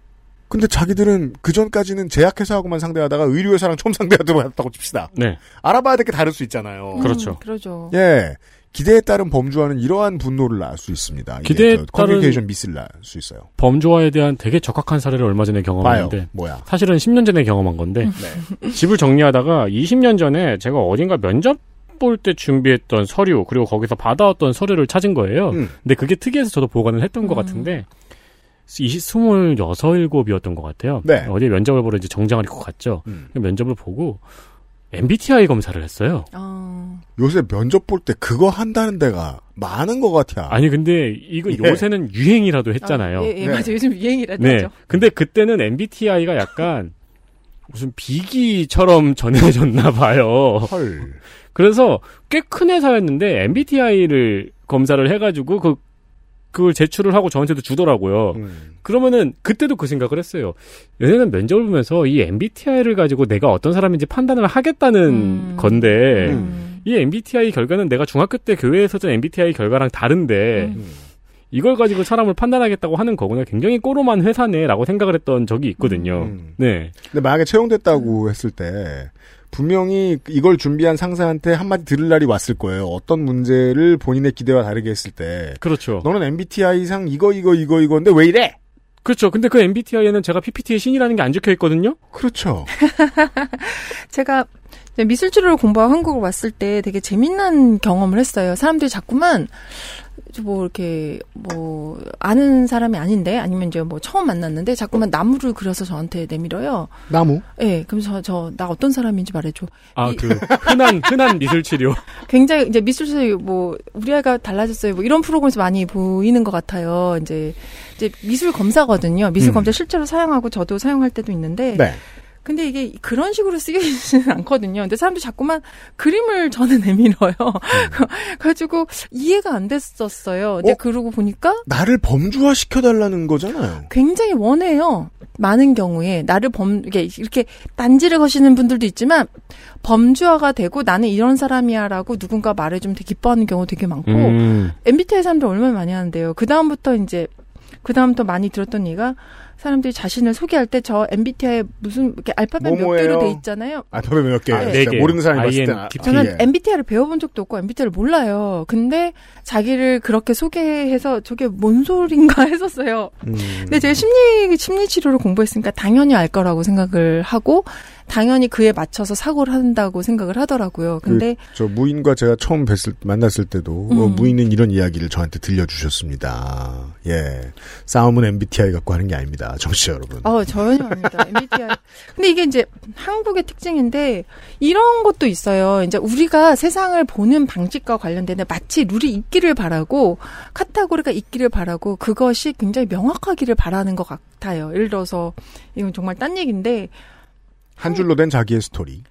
근데 자기들은 그 전까지는 제약회사하고만 상대하다가 의류회사랑 처음 상대하다고 칩시다. 네. 알아봐야 될 게 다를 수 있잖아요. 그렇죠. 음, 그러죠. 예. 기대에 따른 범주화는 이러한 분노를 낳을 수 있습니다. 기대에 그 따른- 커뮤니케이션 미스를 낳을 수 있어요. 범조화에 대한 되게 적확한 사례를 얼마 전에 봐요. 경험했는데 뭐야. 사실은 10년 전에 경험한 건데 네. 집을 정리하다가 20년 전에 제가 어딘가 면접 볼 때 준비했던 서류 그리고 거기서 받아왔던 서류를 찾은 거예요. 음. 근데 그게 특이해서 저도 보관을 했던 것 같은데 20, 26, 7이었던 것 같아요. 네. 어디에 면접을 보러 이제 정장을 입고 갔죠. 음. 그 면접을 보고 MBTI 검사를 했어요. 어, 요새 면접 볼 때 그거 한다는 데가 많은 것 같아. 아니 근데 이거 예. 요새는 유행이라도 했잖아요. 아, 예, 예, 네. 맞아요. 요즘 유행이라죠. 네. 근데 그때는 MBTI가 약간 무슨 비기처럼 전해졌나 봐요. 헐. 그래서 꽤 큰 회사였는데 MBTI를 검사를 해가지고 그 그걸 제출을 하고 저한테도 주더라고요. 음. 그러면은 그때도 그 생각을 했어요. 얘네는 면접을 보면서 이 MBTI를 가지고 내가 어떤 사람인지 판단을 하겠다는 음. 건데 음. 이 MBTI 결과는 내가 중학교 때 교회에서 준 MBTI 결과랑 다른데 음. 이걸 가지고 사람을 판단하겠다고 하는 거구나. 굉장히 꼬로만 회사네라고 생각을 했던 적이 있거든요. 음. 네. 근데 만약에 채용됐다고 했을 때 분명히 이걸 준비한 상사한테 한마디 들을 날이 왔을 거예요. 어떤 문제를 본인의 기대와 다르게 했을 때 그렇죠. 너는 MBTI상 이거 이거 이거 이거인데 왜 이래? 그렇죠. 근데 그 MBTI에는 제가 PPT의 신이라는 게 안 적혀 있거든요. 그렇죠. 제가 미술치료를 공부하고 한국을 왔을 때 되게 재밌는 경험을 했어요. 사람들이 자꾸만 뭐 이렇게 뭐 아는 사람이 아닌데 아니면 이제 뭐 처음 만났는데 자꾸만 나무를 그려서 저한테 내밀어요. 나무. 예, 네, 그럼 저나 어떤 사람인지 말해줘. 아, 이- 그 흔한 흔한 미술 치료. 굉장히 이제 미술실 뭐 우리 아이가 달라졌어요. 뭐 이런 프로그램에서 많이 보이는 것 같아요. 이제 이제 미술 검사거든요. 미술 음. 검사 실제로 사용하고 저도 사용할 때도 있는데 네. 근데 이게 그런 식으로 쓰이지는 않거든요. 근데 사람들이 자꾸만 그림을 저는 내밀어요. 그래가지고 이해가 안 됐었어요. 근데 어? 그러고 보니까 나를 범주화 시켜달라는 거잖아요. 굉장히 원해요. 많은 경우에 나를 범 이게 이렇게 딴지를 거시는 분들도 있지만 범주화가 되고 나는 이런 사람이야라고 누군가 말해주면 되게 기뻐하는 경우 되게 많고 음. MBTI 사람들 얼마나 많이 하는데요. 그 다음부터 이제 그 다음부터 많이 들었던 얘기가 사람들이 자신을 소개할 때 저 MBTI 무슨 이렇게 알파벳 몇? 개로 돼 있잖아요. 알파벳 몇 개. 아, 네 개. 모르는 사람이 봤을. INTP. 저는 예. MBTI를 배워본 적도 없고 MBTI를 몰라요. 근데 자기를 그렇게 소개해서 저게 뭔 소린가 했었어요. 음. 근데 제가 심리 심리 치료를 공부했으니까 당연히 알 거라고 생각을 하고 당연히 그에 맞춰서 사고를 한다고 생각을 하더라고요. 근데 저 무인과 제가 처음 뵀을 만났을 때도 음. 어, 무인은 이런 이야기를 저한테 들려주셨습니다. 예, 싸움은 MBTI 갖고 하는 게 아닙니다, 정치 여러분. 어 전혀 아닙니다. MBTI. 근데 이게 이제 한국의 특징인데 이런 것도 있어요. 이제 우리가 세상을 보는 방식과 관련된 마치 룰이 있기를 바라고 카테고리가 있기를 바라고 그것이 굉장히 명확하기를 바라는 것 같아요. 예를 들어서 이건 정말 딴 얘기인데 한 줄로 된 자기의 스토리.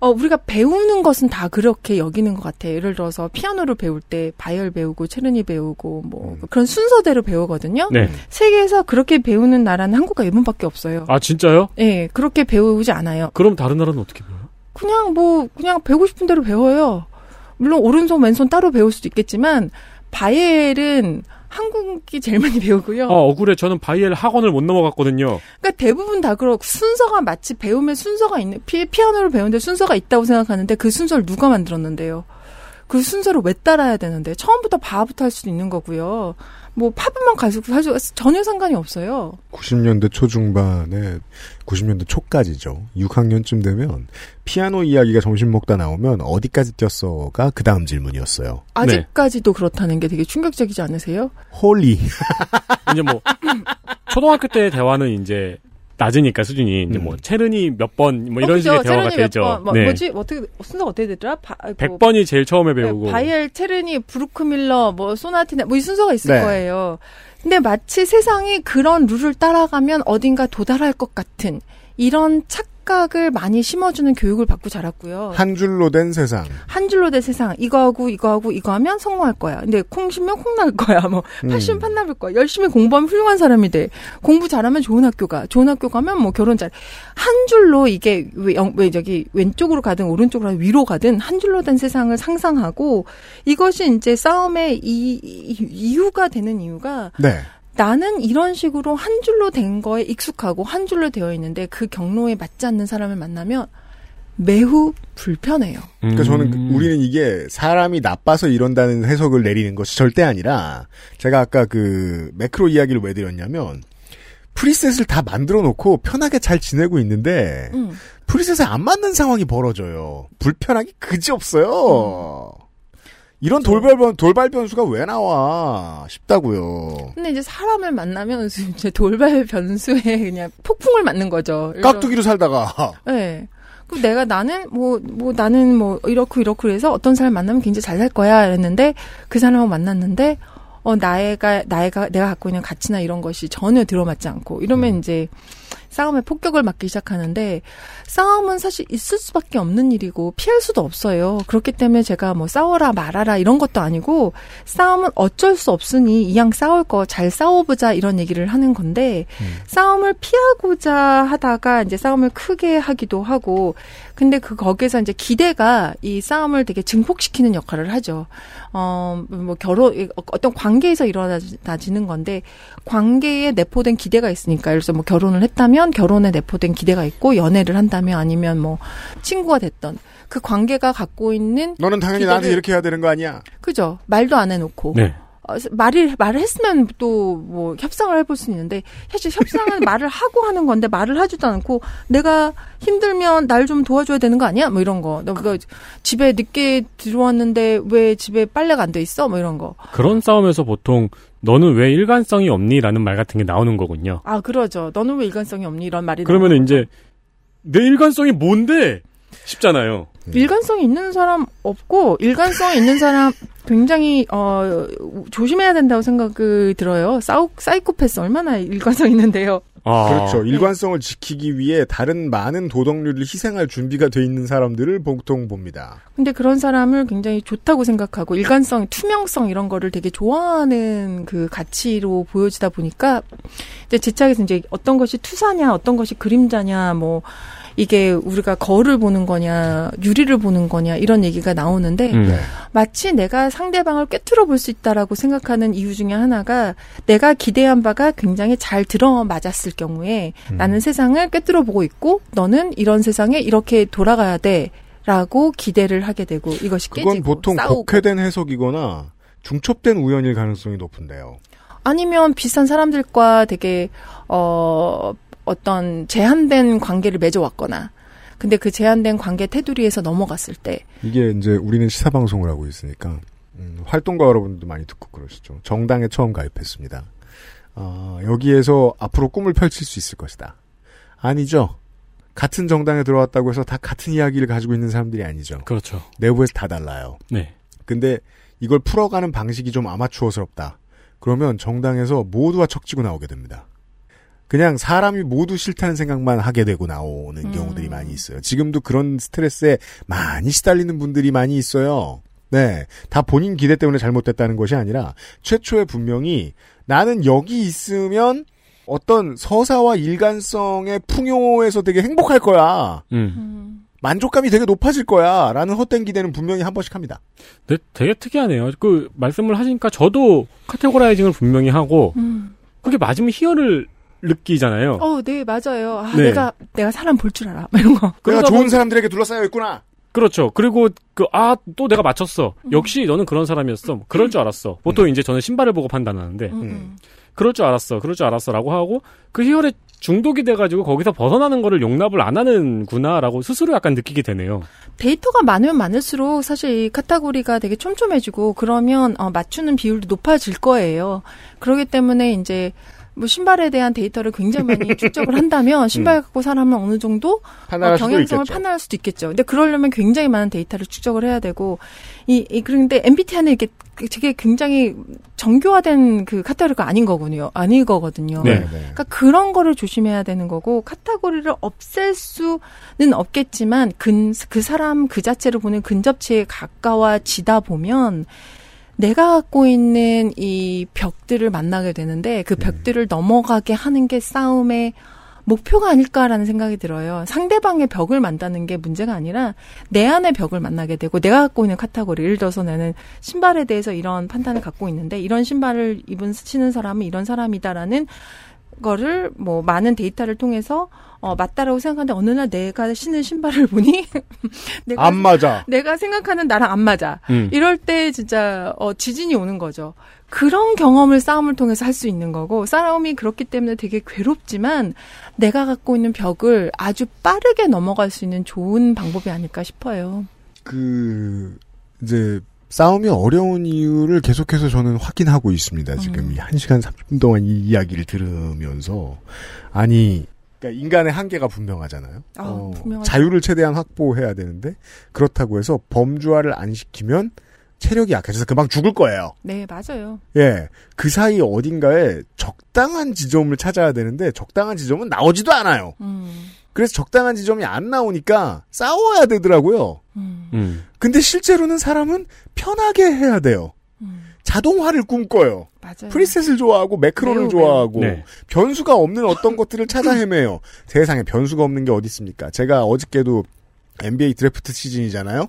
어, 우리가 배우는 것은 다 그렇게 여기는 것 같아요. 예를 들어서 피아노를 배울 때 바이엘 배우고 체르니 배우고 뭐 음. 그런 순서대로 배우거든요. 네. 세계에서 그렇게 배우는 나라는 한국과 일본밖에 없어요. 아 진짜요? 예, 그렇게 배우지 않아요. 그럼 다른 나라는 어떻게 배워요? 그냥 뭐 그냥 배우고 싶은 대로 배워요. 물론 오른손 왼손 따로 배울 수도 있겠지만 바이엘은 한국이 제일 많이 배우고요. 아 억울해. 저는 바이엘 학원을 못 넘어갔거든요. 그러니까 대부분 다 그렇고 순서가 마치 배움에 순서가 있는 피, 피아노를 배우는데 순서가 있다고 생각하는데 그 순서를 누가 만들었는데요? 그 순서를 왜 따라야 되는데 처음부터 바흐부터 할 수도 있는 거고요. 뭐 팝만 갈 수도 사실 전혀 상관이 없어요. 90년대 초중반에 90년대 초까지죠. 6학년쯤 되면 피아노 이야기가 점심 먹다 나오면 어디까지 뗐어가 그 다음 질문이었어요. 아직까지도 그렇다는 게 되게 충격적이지 않으세요? holy. 이제 뭐 초등학교 때 대화는 이제 낮으니까 수준이 이제 뭐 음. 체르니 몇 번 뭐 이런 어, 식의? 대화가 되죠. 번, 뭐, 네. 뭐지? 어떻게 순서 어떻게 되더라? 바, 뭐, 100번이 제일 처음에 배우고 네, 바이엘, 체르니, 부르크뮐러, 뭐 소나티나 뭐 이 순서가 있을 네. 거예요. 근데 마치 세상이 그런 룰을 따라가면 어딘가 도달할 것 같은 이런 착 각을 많이 심어주는 교육을 받고 자랐고요. 한 줄로 된 세상. 한 줄로 된 세상 이거 하고 이거 하고 이거 하면 성공할 거야. 근데 콩 심으면 콩 날 거야. 뭐 음. 팔 심으면 판 나을 거야. 열심히 공부하면 훌륭한 사람이 돼. 공부 잘하면 좋은 학교 가. 좋은 학교 가면 뭐 결혼 잘. 한 줄로 이게 왜, 영- 왜 저기 왼쪽으로 가든 오른쪽으로 가든 위로 가든 한 줄로 된 세상을 상상하고 이것이 이제 싸움의 이, 이- 이유가 되는 이유가 네. 나는 이런 식으로 한 줄로 된 거에 익숙하고 한 줄로 되어 있는데 그 경로에 맞지 않는 사람을 만나면 매우 불편해요. 그러니까 저는 그- 음. 우리는 이게 사람이 나빠서 이런다는 해석을 내리는 것이 절대 아니라 제가 아까 그 매크로 이야기를 왜 드렸냐면 프리셋을 다 만들어 놓고 편하게 잘 지내고 있는데 음. 프리셋에 안 맞는 상황이 벌어져요. 불편하기 그지 없어요. 이런 돌발 변 돌발 변수가 왜 나와 싶다고요. 근데 이제 사람을 만나면 이제 돌발 변수에 그냥 폭풍을 맞는 거죠. 깍두기로 살다가 네. 그 내가 나는 뭐, 뭐 나는 뭐 이렇고 이렇고 해서 어떤 사람 만나면 굉장히 잘 살 거야 이랬는데 그 사람하고 만났는데 어, 나이가, 나이가, 내가 갖고 있는 가치나 이런 것이 전혀 들어맞지 않고 이러면 음. 이제 싸움에 폭격을 맞기 시작하는데 싸움은 사실 있을 수밖에 없는 일이고 피할 수도 없어요. 그렇기 때문에 제가 뭐 싸워라 말아라 이런 것도 아니고 싸움은 어쩔 수 없으니 이왕 싸울 거 잘 싸워보자 이런 얘기를 하는 건데 싸움을 피하고자 하다가 이제 싸움을 크게 하기도 하고 근데 그 거기에서 이제 기대가 이 싸움을 되게 증폭시키는 역할을 하죠. 어, 뭐 결혼 어떤 관계에서 일어나지는 건데 관계에 내포된 기대가 있으니까 예를 들어서 뭐 결혼을 했 다면 결혼에 내포된 기대가 있고 연애를 한다면 아니면 뭐 친구가 됐던 그 관계가 갖고 있는 너는 당연히 기대를- 나한테 이렇게 해야 되는 거 아니야? 그죠 말도 안 해놓고 네. 어, 말을 말을 했으면 또 뭐 협상을 해볼 수 있는데 사실 협상은 말을 하고 하는 건데 말을 하지도 않고 내가 힘들면 날 좀 도와줘야 되는 거 아니야? 뭐 이런 거. 너가 집에 늦게 들어왔는데 왜 집에 빨래가 안 돼 있어? 뭐 이런 거. 그런 싸움에서 보통 너는 왜 일관성이 없니?라는 말 같은 게 나오는 거군요. 아 그러죠. 너는 왜 일관성이 없니? 이런 말이. 그러면 이제 내 일관성이 뭔데 싶잖아요. 일관성이 있는 사람 없고 일관성이 있는 사람 굉장히 어 조심해야 된다고 생각이 들어요. 사우 사이코패스 얼마나 일관성 있는데요. 아, 그렇죠. 일관성을 지키기 위해 다른 많은 도덕률을 희생할 준비가 돼 있는 사람들을 보통 봅니다. 근데 그런 사람을 굉장히 좋다고 생각하고 일관성, 투명성 이런 거를 되게 좋아하는 그 가치로 보여지다 보니까 이제 제 책에서 이제 어떤 것이 투사냐, 어떤 것이 그림자냐, 뭐 이게 우리가 거울을 보는 거냐, 유리를 보는 거냐 이런 얘기가 나오는데 음. 마치 내가 상대방을 꿰뚫어 볼 수 있다라고 생각하는 이유 중에 하나가 내가 기대한 바가 굉장히 잘 들어맞았을 경우에 나는 세상을 꿰뚫어 보고 있고 너는 이런 세상에 이렇게 돌아가야 돼라고 기대를 하게 되고 이것이 깨지고 그건 보통 싸우고 곡해된 해석이거나 중첩된 우연일 가능성이 높은데요. 아니면 비슷한 사람들과 되게 어 어떤 제한된 관계를 맺어왔거나 근데 그 제한된 관계 테두리에서 넘어갔을 때 이게 이제 우리는 시사 방송을 하고 있으니까 음, 활동가 여러분도 많이 듣고 그러시죠. 정당에 처음 가입했습니다. 어, 여기에서 앞으로 꿈을 펼칠 수 있을 것이다. 아니죠. 같은 정당에 들어왔다고 해서 다 같은 이야기를 가지고 있는 사람들이 아니죠. 그렇죠. 내부에서 다 달라요. 네. 근데 이걸 풀어가는 방식이 좀 아마추어스럽다. 그러면 정당에서 모두와 척지고 나오게 됩니다. 그냥 사람이 모두 싫다는 생각만 하게 되고 나오는 음. 경우들이 많이 있어요. 지금도 그런 스트레스에 많이 시달리는 분들이 많이 있어요. 네. 다 본인 기대 때문에 잘못됐다는 것이 아니라 최초에 분명히 나는 여기 있으면 어떤 서사와 일관성의 풍요에서 되게 행복할 거야. 음. 만족감이 되게 높아질 거야. 라는 헛된 기대는 분명히 한 번씩 합니다. 근데 되게 특이하네요. 그 말씀을 하시니까 저도 카테고라이징을 분명히 하고 음. 그게 맞으면 희열을 느끼잖아요. 어, 네, 맞아요. 아, 네. 내가, 내가 사람 볼 줄 알아. 막 이런 거. 내가 좋은 보니- 사람들에게 둘러싸여 있구나. 그렇죠. 그리고 그 아 또 내가 맞췄어. 역시 너는 그런 사람이었어. 그럴 줄 알았어. 보통 이제 저는 신발을 보고 판단하는데 음, 음. 그럴 줄 알았어. 그럴 줄 알았어 라고 하고 그 희열에 중독이 돼가지고 거기서 벗어나는 거를 용납을 안 하는구나라고 스스로 약간 느끼게 되네요. 데이터가 많으면 많을수록 사실 이 카테고리가 되게 촘촘해지고 그러면 어, 맞추는 비율도 높아질 거예요. 그렇기 때문에 이제 뭐 신발에 대한 데이터를 굉장히 많이 축적을 한다면 신발 갖고 사람은 어느 정도 판단할 어, 경향성을. 판단할 수도 있겠죠. 근데 그러려면 굉장히 많은 데이터를 축적을 해야 되고 이, 이 그런데 MBTI는 이게 되게 굉장히 정교화된 그 카테고리가 아닌 거군요. 아닌 거거든요. 네. 그러니까 그런 거를 조심해야 되는 거고 카테고리를 없앨 수는 없겠지만 근, 그 사람 그 자체를 보는 근접치에 가까워지다 보면 내가 갖고 있는 이 벽들을 만나게 되는데 그 벽들을 넘어가게 하는 게 싸움의 목표가 아닐까라는 생각이 들어요. 상대방의 벽을 만드는 게 문제가 아니라 내 안의 벽을 만나게 되고 내가 갖고 있는 카테고리 예를 들어서 나는 신발에 대해서 이런 판단을 갖고 있는데 이런 신발을 입은 신은 사람은 이런 사람이다라는 거를 뭐 많은 데이터를 통해서 어 맞다라고 생각하는데 어느 날 내가 신은 신발을 보니 내가 안 맞아. 내가 생각하는 나랑 안 맞아. 음. 이럴 때 진짜 어 지진이 오는 거죠. 그런 경험을 싸움을 통해서 할 수 있는 거고 싸움이 그렇기 때문에 되게 괴롭지만 내가 갖고 있는 벽을 아주 빠르게 넘어갈 수 있는 좋은 방법이 아닐까 싶어요. 그 이제 싸움이 어려운 이유를 계속해서 저는 확인하고 있습니다. 지금 음. 이 1시간 30분 동안 이 이야기를 들으면서 아니 그러니까 인간의 한계가 분명하잖아요. 아, 어. 자유를 최대한 확보해야 되는데 그렇다고 해서 범주화를 안 시키면 체력이 약해져서 금방 죽을 거예요. 네, 맞아요. 예. 그 사이 어딘가에 적당한 지점을 찾아야 되는데 적당한 지점은 나오지도 않아요. 음. 그래서 적당한 지점이 안 나오니까 싸워야 되더라고요. 음. 음. 근데 실제로는 사람은 편하게 해야 돼요. 음. 자동화를 꿈꿔요. 맞아요. preset을 좋아하고 매크로를 매우, 좋아하고 네. 변수가 없는 어떤 것들을 찾아 헤매요. 세상에 변수가 없는 게 어디 있습니까? 제가 어저께도 NBA 드래프트 시즌이잖아요.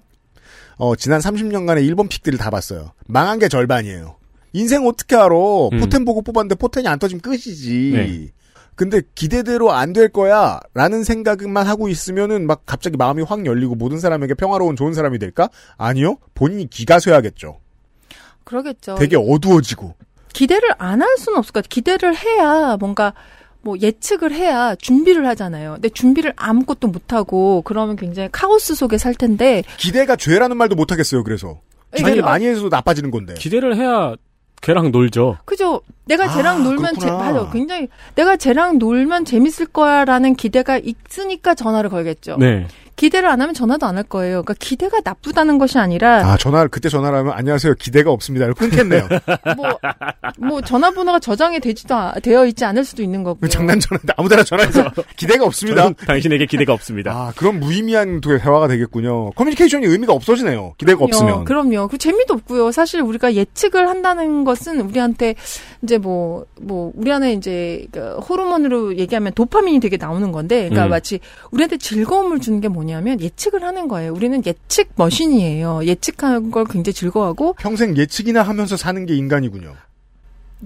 어, 지난 30년간의 1번 pick들을 다 봤어요. 망한 게 절반이에요. 인생 어떻게 알아? 음. 포텐 보고 뽑았는데 포텐이 안 터지면 끝이지. 네. 근데 기대대로 안 될 거야 라는 생각만 하고 있으면은 막 갑자기 마음이 확 열리고 모든 사람에게 평화로운 좋은 사람이 될까? 아니요. 본인이 기가 쇠야겠죠. 그러겠죠. 되게 어두워지고. 기대를 안 할 수는 없을 것 같아요. 기대를 해야 뭔가 뭐 예측을 해야 준비를 하잖아요. 근데 준비를 아무것도 못하고 그러면 굉장히 카오스 속에 살 텐데 기대가 죄라는 말도 못 하겠어요. 그래서 기대 이게- 많이 해서 나빠지는 건데. 기대를 해야 걔랑 놀죠. 그죠. 내가 아, 쟤랑 놀면 재, 그렇구나. 맞아. 굉장히 내가 쟤랑 놀면 재밌을 거야라는 기대가 있으니까 전화를 걸겠죠. 네. 기대를 안 하면 전화도 안 할 거예요. 그러니까 기대가 나쁘다는 것이 아니라 아 전화 그때 전화를 하면 안녕하세요 기대가 없습니다. 끊겠네요. 뭐, 뭐 전화번호가 저장이 되지도 아- 되어 있지 않을 수도 있는 거고. 장난 전화인데 아무데나 전화해서 기대가 없습니다. 저는 당신에게 기대가 없습니다. 아 그럼 무의미한 도- 대화가 되겠군요. 커뮤니케이션이 의미가 없어지네요. 기대가 그럼요. 없으면. 그럼요. 그 재미도 없고요. 사실 우리가 예측을 한다는 것은 우리한테 이제 뭐, 뭐, 우리 안에 이제 그 호르몬으로 얘기하면 도파민이 되게 나오는 건데, 그러니까 음. 마치 우리한테 즐거움을 주는 게 뭐냐면 예측을 하는 거예요. 우리는 예측 머신이에요. 예측하는 걸 굉장히 즐거워하고 평생 예측이나 하면서 사는 게 인간이군요.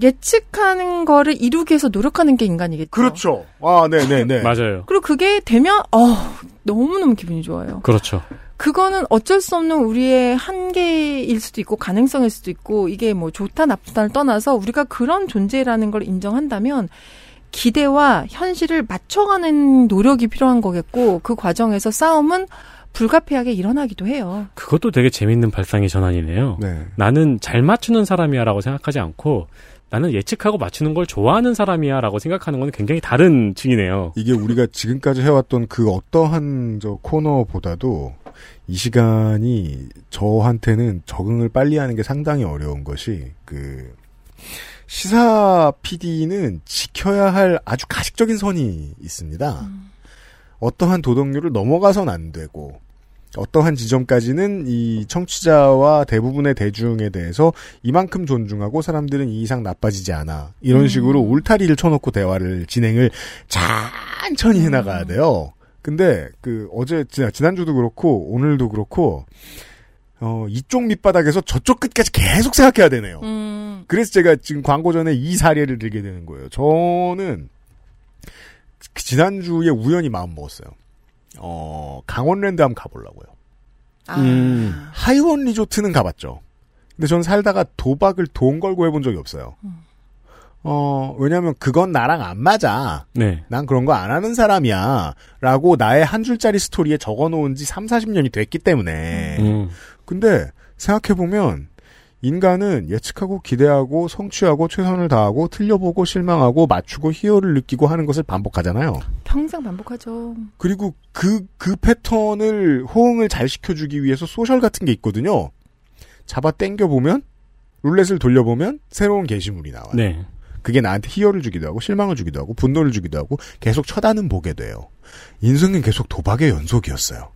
예측하는 거를 이루기 위해서 노력하는 게 인간이겠죠. 그렇죠. 아 네네네. 맞아요. 그리고 그게 되면, 어, 너무너무 기분이 좋아요. 그렇죠. 그거는 어쩔 수 없는 우리의 한계일 수도 있고 가능성일 수도 있고 이게 뭐 좋다 나쁘다를 떠나서 우리가 그런 존재라는 걸 인정한다면 기대와 현실을 맞춰가는 노력이 필요한 거겠고 그 과정에서 싸움은 불가피하게 일어나기도 해요. 그것도 되게 재밌는 발상의 전환이네요. 네. 나는 잘 맞추는 사람이야라고 생각하지 않고 나는 예측하고 맞추는 걸 좋아하는 사람이야라고 생각하는 건 굉장히 다른 층이네요. 이게 우리가 지금까지 해왔던 그 어떠한 저 코너보다도 이 시간이 저한테는 적응을 빨리 하는 게 상당히 어려운 것이 그 시사 PD는 지켜야 할 아주 가식적인 선이 있습니다. 어떠한 도덕률을 넘어가선 안 되고 어떠한 지점까지는 이 청취자와 대부분의 대중에 대해서 이만큼 존중하고 사람들은 이 이상 나빠지지 않아. 이런 음. 식으로 울타리를 쳐놓고 대화를 진행을 천천히 해나가야 돼요. 근데 그 어제 지난- 지난주도 그렇고 오늘도 그렇고 어 이쪽 밑바닥에서 저쪽 끝까지 계속 생각해야 되네요. 음, 그래서 제가 지금 광고 전에 이 사례를 들게 되는 거예요. 저는 그 지난주에 우연히 마음 먹었어요. 어, 강원랜드 한번 가보려고요. 아, 음. 하이원 리조트는 가봤죠. 근데 저는 살다가 도박을 돈 걸고 해본 적이 없어요. 어, 왜냐면 그건 나랑 안 맞아. 네. 난 그런 거 안 하는 사람이야. 라고 나의 한 줄짜리 스토리에 적어 놓은 지 3, 40년이 됐기 때문에. 음. 근데 생각해보면 인간은 예측하고 기대하고 성취하고 최선을 다하고 틀려보고 실망하고 맞추고 희열을 느끼고 하는 것을 반복하잖아요. 평생 반복하죠. 그리고 그, 그 패턴을 호응을 잘 시켜주기 위해서 소셜 같은 게 있거든요. 잡아 당겨보면 룰렛을 돌려보면 새로운 게시물이 나와요. 네. 그게 나한테 희열을 주기도 하고 실망을 주기도 하고 분노를 주기도 하고 계속 쳐다는 보게 돼요. 인생은 계속 도박의 연속이었어요.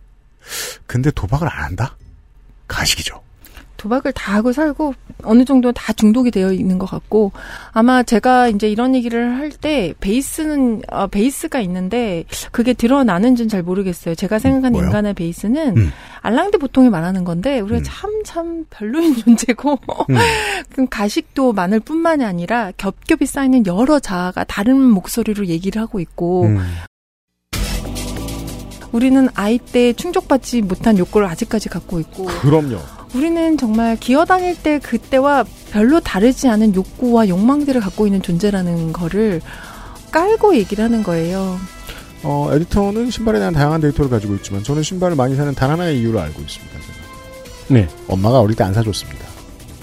근데 도박을 안 한다? 가식이죠. 도박을 다 하고 살고 어느 정도 다 중독이 되어 있는 것 같고 아마 제가 이제 이런 얘기를 할 때 베이스는 어, 베이스가 있는데 그게 드러나는지는 잘 모르겠어요. 제가 생각하는 뭐요? 인간의 베이스는 음. 알랑드 보통이 말하는 건데 우리가 음. 참참 별로인 존재고 음. 그럼 가식도 많을 뿐만이 아니라 겹겹이 쌓이는 여러 자아가 다른 목소리로 얘기를 하고 있고 음. 우리는 아이 때 충족받지 못한 욕구를 아직까지 갖고 있고 그럼요. 우리는 정말 기어다닐 때 그때와 별로 다르지 않은 욕구와 욕망들을 갖고 있는 존재라는 거를 깔고 얘기를 하는 거예요. 어, 에디터는 신발에 대한 다양한 데이터를 가지고 있지만 저는 신발을 많이 사는 단 하나의 이유를 알고 있습니다. 제가. 네. 엄마가 어릴 때 안 사줬습니다.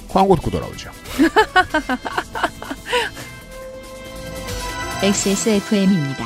광고 듣고 돌아오죠. XSFM입니다.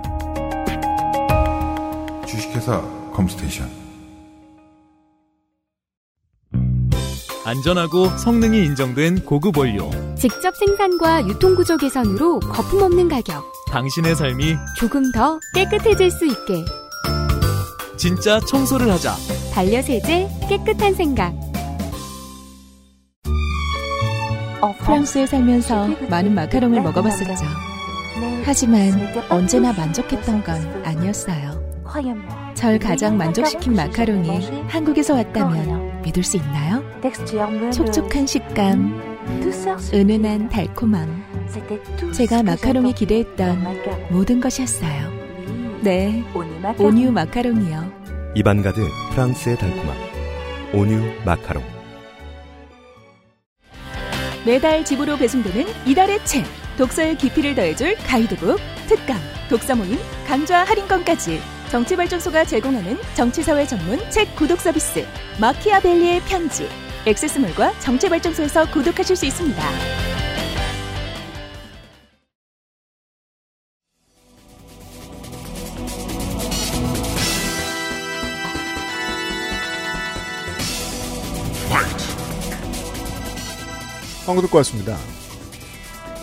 주식회사 컴스테이션 안전하고 성능이 인정된 고급 원료. 직접 생산과 유통구조 개선으로 거품 없는 가격. 당신의 삶이 조금 더 깨끗해질 수 있게. 진짜 청소를 하자. 반려세제 깨끗한 생각. 프랑스에 살면서 많은 마카롱을 먹어봤었죠. 하지만 언제나 만족했던 건 아니었어요. 절 가장 만족시킨 마카롱이 한국에서 왔다면 믿을 수 있나요? 촉촉한 식감, 은은한 달콤함. 제가 마카롱이 기대했던 모든 것이었어요. 네, 오뉴 마카롱이요. 입안 가득 프랑스의 달콤함. 오뉴 마카롱. 매달 집으로 배송되는 이달의 책. 독서의 깊이를 더해줄 가이드북, 특강, 독서 모임, 강좌 할인권까지 정치발전소가 제공하는 정치사회 전문 책 구독 서비스 마키아벨리의 편지 액세스몰과 정치발전소에서 구독하실 수 있습니다. 광고 듣고 왔습니다.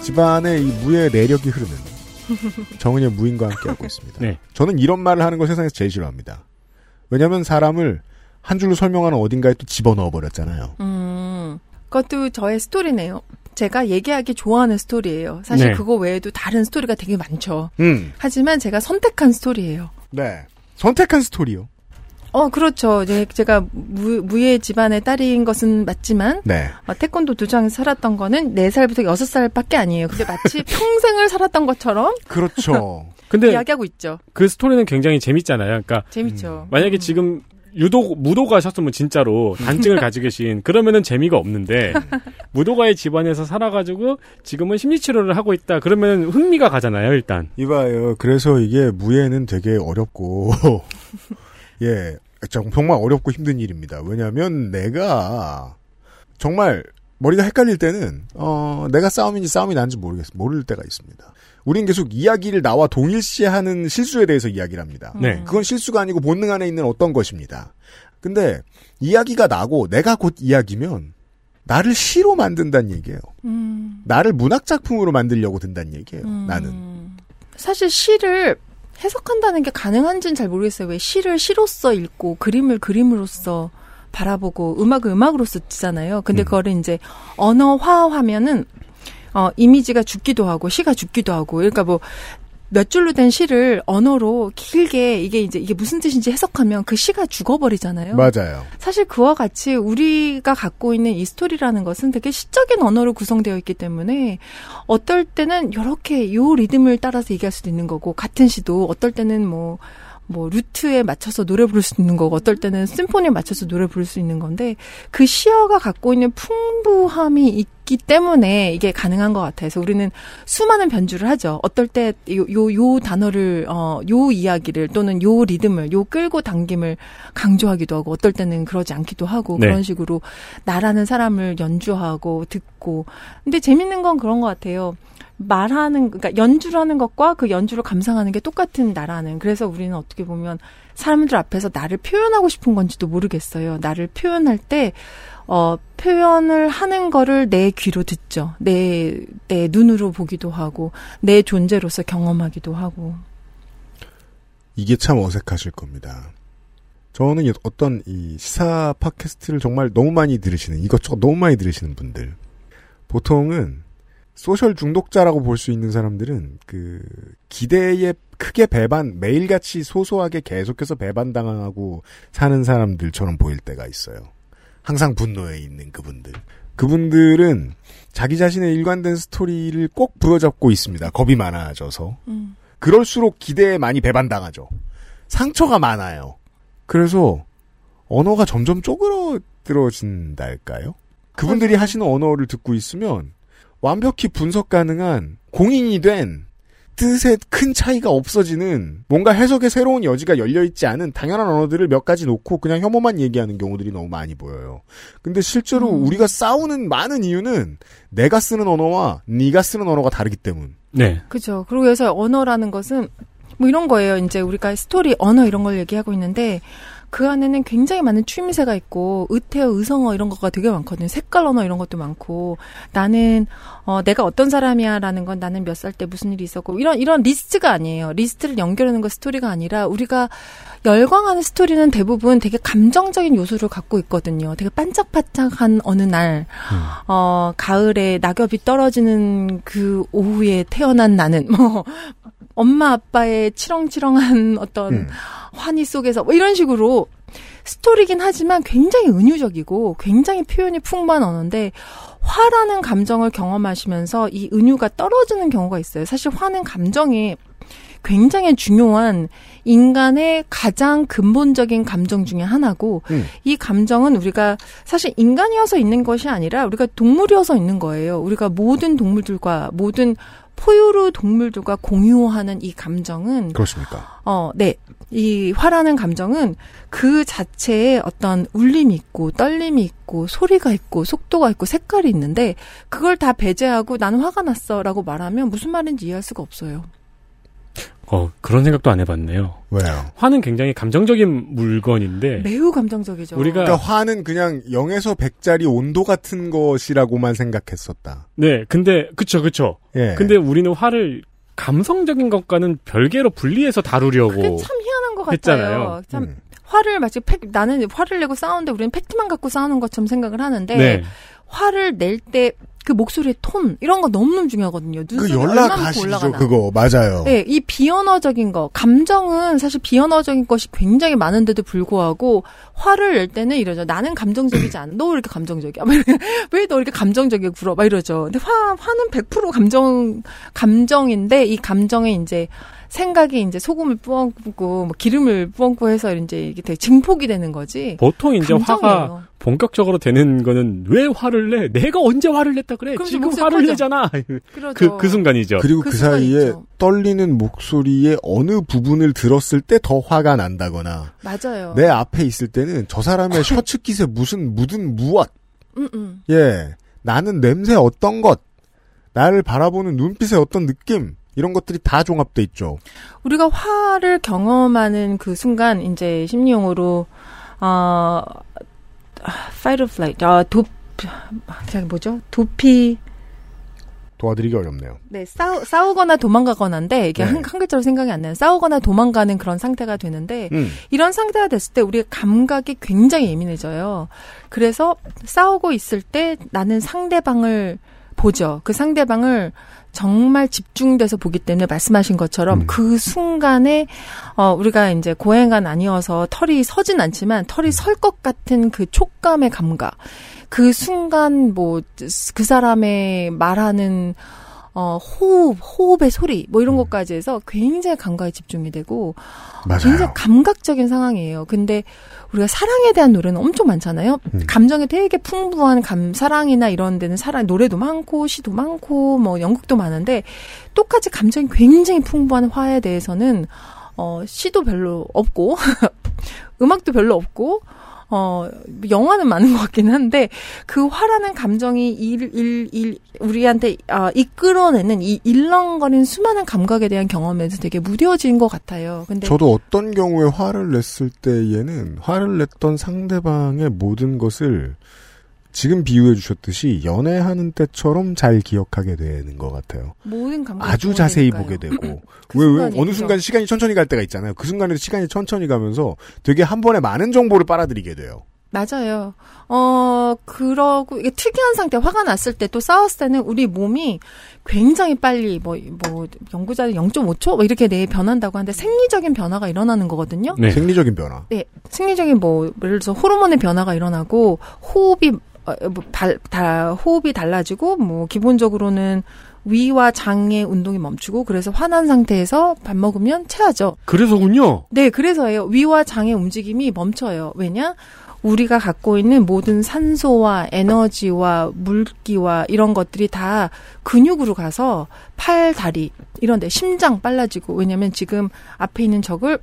집안에 이 무의 내력이 흐르는 정은의 무인과 함께하고 있습니다. 네. 저는 이런 말을 하는 걸 세상에서 제일 싫어합니다. 왜냐하면 사람을 한 줄로 설명하는 어딘가에 또 집어넣어 버렸잖아요. 음, 그것도 저의 스토리네요. 제가 얘기하기 좋아하는 스토리예요. 사실 네. 그거 외에도 다른 스토리가 되게 많죠. 음, 하지만 제가 선택한 스토리예요. 네. 선택한 스토리요. 어, 그렇죠. 이제 제가 무, 무예 집안의 딸인 것은 맞지만, 네. 어, 태권도 도장에서 살았던 거는 4살부터 6살밖에 아니에요. 근데 마치 평생을 살았던 것처럼 그렇죠. 근데 이야기하고 있죠. 그 스토리는 굉장히 재밌잖아요. 그러니까 재밌죠. 만약에 지금 유도 무도가 셨으면 진짜로 단증을 가지고 계신 그러면은 재미가 없는데 무도가의 집안에서 살아가지고 지금은 심리치료를 하고 있다 그러면 흥미가 가잖아요 일단 이봐요. 그래서 이게 무예는 되게 어렵고 예 정말 어렵고 힘든 일입니다. 왜냐하면 내가 정말 머리가 헷갈릴 때는 어 내가 싸움인지 싸움이 난지 모르겠어 모를 때가 있습니다. 우린 계속 이야기를 나와 동일시하는 실수에 대해서 이야기를 합니다. 네. 그건 실수가 아니고 본능 안에 있는 어떤 것입니다. 근데 이야기가 나고 내가 곧 이야기면 나를 시로 만든다는 얘기예요. 음, 나를 문학 작품으로 만들려고 든다는 얘기예요. 음. 나는. 사실 시를 해석한다는 게 가능한지는 잘 모르겠어요. 왜 시를 시로서 읽고 그림을 그림으로써 바라보고 음악을 음악으로서 듣잖아요. 근데 그거를 이제 언어화하면은 어 이미지가 죽기도 하고 시가 죽기도 하고 그러니까 뭐 몇 줄로 된 시를 언어로 길게 이게 이제 이게 무슨 뜻인지 해석하면 그 시가 죽어버리잖아요. 맞아요. 사실 그와 같이 우리가 갖고 있는 이 스토리라는 것은 되게 시적인 언어로 구성되어 있기 때문에 어떨 때는 이렇게 요 리듬을 따라서 얘기할 수도 있는 거고 같은 시도 어떨 때는 뭐 뭐 루트에 맞춰서 노래 부를 수 있는 거고 어떨 때는 심포니에 맞춰서 노래 부를 수 있는 건데 그 시어가 갖고 있는 풍부함이 있기 때문에 이게 가능한 것 같아요. 그래서 우리는 수많은 변주를 하죠. 어떨 때요요 요 단어를 어요 이야기를 또는 요 리듬을 요 끌고 당김을 강조하기도 하고 어떨 때는 그러지 않기도 하고 네. 그런 식으로 나라는 사람을 연주하고 듣고 근데 재밌는 건 그런 것 같아요. 말하는 그러니까 연주를 하는 것과 그 연주를 감상하는 게 똑같은 나라는 그래서 우리는 어떻게 보면 사람들 앞에서 나를 표현하고 싶은 건지도 모르겠어요. 나를 표현할 때 어, 표현을 하는 거를 내 귀로 듣죠. 내, 내 눈으로 보기도 하고, 내 존재로서 경험하기도 하고. 이게 참 어색하실 겁니다. 저는 이 어떤 이 시사 팟캐스트를 정말 너무 많이 들으시는 이것저것 너무 많이 들으시는 분들 보통은 소셜 중독자라고 볼 수 있는 사람들은 그 기대에 크게 배반 매일같이 소소하게 계속해서 배반당하고 사는 사람들처럼 보일 때가 있어요. 항상 분노에 있는 그분들. 그분들은 자기 자신의 일관된 스토리를 꼭 부여잡고 있습니다. 겁이 많아져서. 음. 그럴수록 기대에 많이 배반당하죠. 상처가 많아요. 그래서 언어가 점점 쪼그러들어진달까요? 그분들이 하시는 언어를 듣고 있으면 완벽히 분석 가능한 공인이 된 뜻에 큰 차이가 없어지는 뭔가 해석의 새로운 여지가 열려있지 않은 당연한 언어들을 몇 가지 놓고 그냥 혐오만 얘기하는 경우들이 너무 많이 보여요. 근데 실제로 우리가 싸우는 많은 이유는 내가 쓰는 언어와 네가 쓰는 언어가 다르기 때문. 네. 그죠. 그리고 그래서 언어라는 것은 뭐 이런 거예요. 이제 우리가 스토리, 언어 이런 걸 얘기하고 있는데 그 안에는 굉장히 많은 추임새가 있고 의태어, 의성어 이런 거가 되게 많거든요. 색깔 언어 이런 것도 많고 나는 어 내가 어떤 사람이야라는 건 나는 몇 살 때 무슨 일이 있었고 이런 이런 리스트가 아니에요. 리스트를 연결하는 거 스토리가 아니라 우리가 열광하는 스토리는 대부분 되게 감정적인 요소를 갖고 있거든요. 되게 반짝반짝한 어느 날, 어, 가을에 낙엽이 떨어지는 그 오후에 태어난 나는, 뭐, 엄마 아빠의 치렁치렁한 어떤 음. 환희 속에서 뭐 이런 식으로 스토리긴 하지만 굉장히 은유적이고 굉장히 표현이 풍부한 언어인데 화라는 감정을 경험하시면서 이 은유가 떨어지는 경우가 있어요. 사실 화는 감정이 굉장히 중요한 인간의 가장 근본적인 감정 중에 하나고 음. 이 감정은 우리가 사실 인간이어서 있는 것이 아니라 우리가 동물이어서 있는 거예요. 우리가 모든 동물들과 모든 포유류 동물들과 공유하는 이 감정은 그렇습니까? 어, 네. 이 화라는 감정은 그 자체에 어떤 울림이 있고 떨림이 있고 소리가 있고 속도가 있고 색깔이 있는데 그걸 다 배제하고 나는 화가 났어라고 말하면 무슨 말인지 이해할 수가 없어요. 어, 그런 생각도 안 해봤네요. 왜요? 화는 굉장히 감정적인 물건인데 매우 감정적이죠. 우리가 그러니까 화는 그냥 0에서 100짜리 온도 같은 것이라고만 생각했었다. 네, 근데 그쵸 그쵸. 예. 근데 우리는 화를 감성적인 것과는 별개로 분리해서 다루려고 그게 참 희한한 것 같아요. 했잖아요. 참 음. 화를 마치 팩, 나는 화를 내고 싸우는데 우리는 팩트만 갖고 싸우는 것처럼 생각을 하는데 네. 화를 낼 때 그 목소리의 톤 이런 거 너무너무 중요하거든요. 그 연락하시죠. 그거. 맞아요. 네, 이 비언어적인 거, 감정은 사실 비언어적인 것이 굉장히 많은데도 불구하고 화를 낼 때는 이러죠. 나는 감정적이지 않아. 너 왜 이렇게 감정적이야? 왜 너 이렇게 감정적이게 굴어? 막 이러죠. 근데 화 화는 100% 감정 감정인데 이 감정에 이제 생각이 이제 소금을 부엉고 뭐 기름을 부엉고 해서 이제 이게 되게 증폭이 되는 거지. 보통 이제 화가 감정이에요. 본격적으로 되는 거는 왜 화를 내? 내가 언제 화를 냈다 그래? 그럼 지금 화를 커져. 내잖아. 그러죠. 그, 그 순간이죠. 그리고 그 그, 순간 사이에 있죠. 떨리는 목소리의 어느 부분을 들었을 때 더 화가 난다거나 맞아요. 내 앞에 있을 때는 저 사람의 셔츠 깃에 무슨 묻은 무엇 음, 음. 예 나는 냄새 어떤 것 나를 바라보는 눈빛의 어떤 느낌 이런 것들이 다 종합돼 있죠. 우리가 화를 경험하는 그 순간 이제 심리용어로 어 fight or flight 아도 저기 뭐죠 도피 도와드리기 어렵네요. 네 싸우 싸우거나 도망가거나인데 이게 네. 한, 한 글자로 생각이 안 나요 싸우거나 도망가는 그런 상태가 되는데 음. 이런 상태가 됐을 때 우리가 감각이 굉장히 예민해져요. 그래서 싸우고 있을 때 나는 상대방을 보죠. 그 상대방을 정말 집중돼서 보기 때문에 말씀하신 것처럼 음. 그 순간에 어 우리가 이제 고행간 아니어서 털이 서진 않지만 털이 설 것 같은 그 촉감의 감각. 그 순간 뭐 그 사람의 말하는 어 호흡, 호흡의 소리 뭐 이런 것까지 해서 굉장히 감각에 집중이 되고 굉장히 맞아요. 감각적인 상황이에요. 근데 우리가 사랑에 대한 노래는 엄청 많잖아요. 음. 감정이 되게 풍부한 감 사랑이나 이런 데는 사랑 노래도 많고 시도 많고 뭐 연극도 많은데 똑같이 감정이 굉장히 풍부한 화에 대해서는 어 시도 별로 없고 음악도 별로 없고 어, 영화는 많은 것 같긴 한데, 그 화라는 감정이 일, 일, 일, 우리한테, 아, 이끌어내는 이 일렁거리는 수많은 감각에 대한 경험에서 되게 무뎌진 것 같아요. 근데. 저도 어떤 경우에 화를 냈을 때에는 화를 냈던 상대방의 모든 것을 지금 비유해 주셨듯이 연애하는 때처럼 잘 기억하게 되는 것 같아요. 모든 감각이 아주 자세히. 보게 되고 그 왜, 왜 어느. 순간 시간이 천천히 갈 때가 있잖아요. 그 순간에도 시간이 천천히 가면서 되게 한 번에 많은 정보를 빨아들이게 돼요. 맞아요. 어, 그러고, 이게 특이한 상태, 화가 났을 때 또 싸웠을 때는 우리 몸이 굉장히 빨리, 뭐, 뭐, 연구자는 0.5초? 뭐 이렇게 내에 변한다고 하는데 생리적인 변화가 일어나는 거거든요. 네. 생리적인 변화. 네, 생리적인 뭐 예를 들어서 호르몬의 변화가 일어나고 호흡이 어, 뭐, 발, 다, 호흡이 달라지고 뭐 기본적으로는 위와 장의 운동이 멈추고 그래서 화난 상태에서 밥 먹으면 체하죠. 그래서군요. 네, 그래서예요. 위와 장의 움직임이 멈춰요. 왜냐? 우리가 갖고 있는 모든 산소와 에너지와 물기와 이런 것들이 다 근육으로 가서 팔, 다리 이런 데 심장 빨라지고 왜냐면 지금 앞에 있는 적을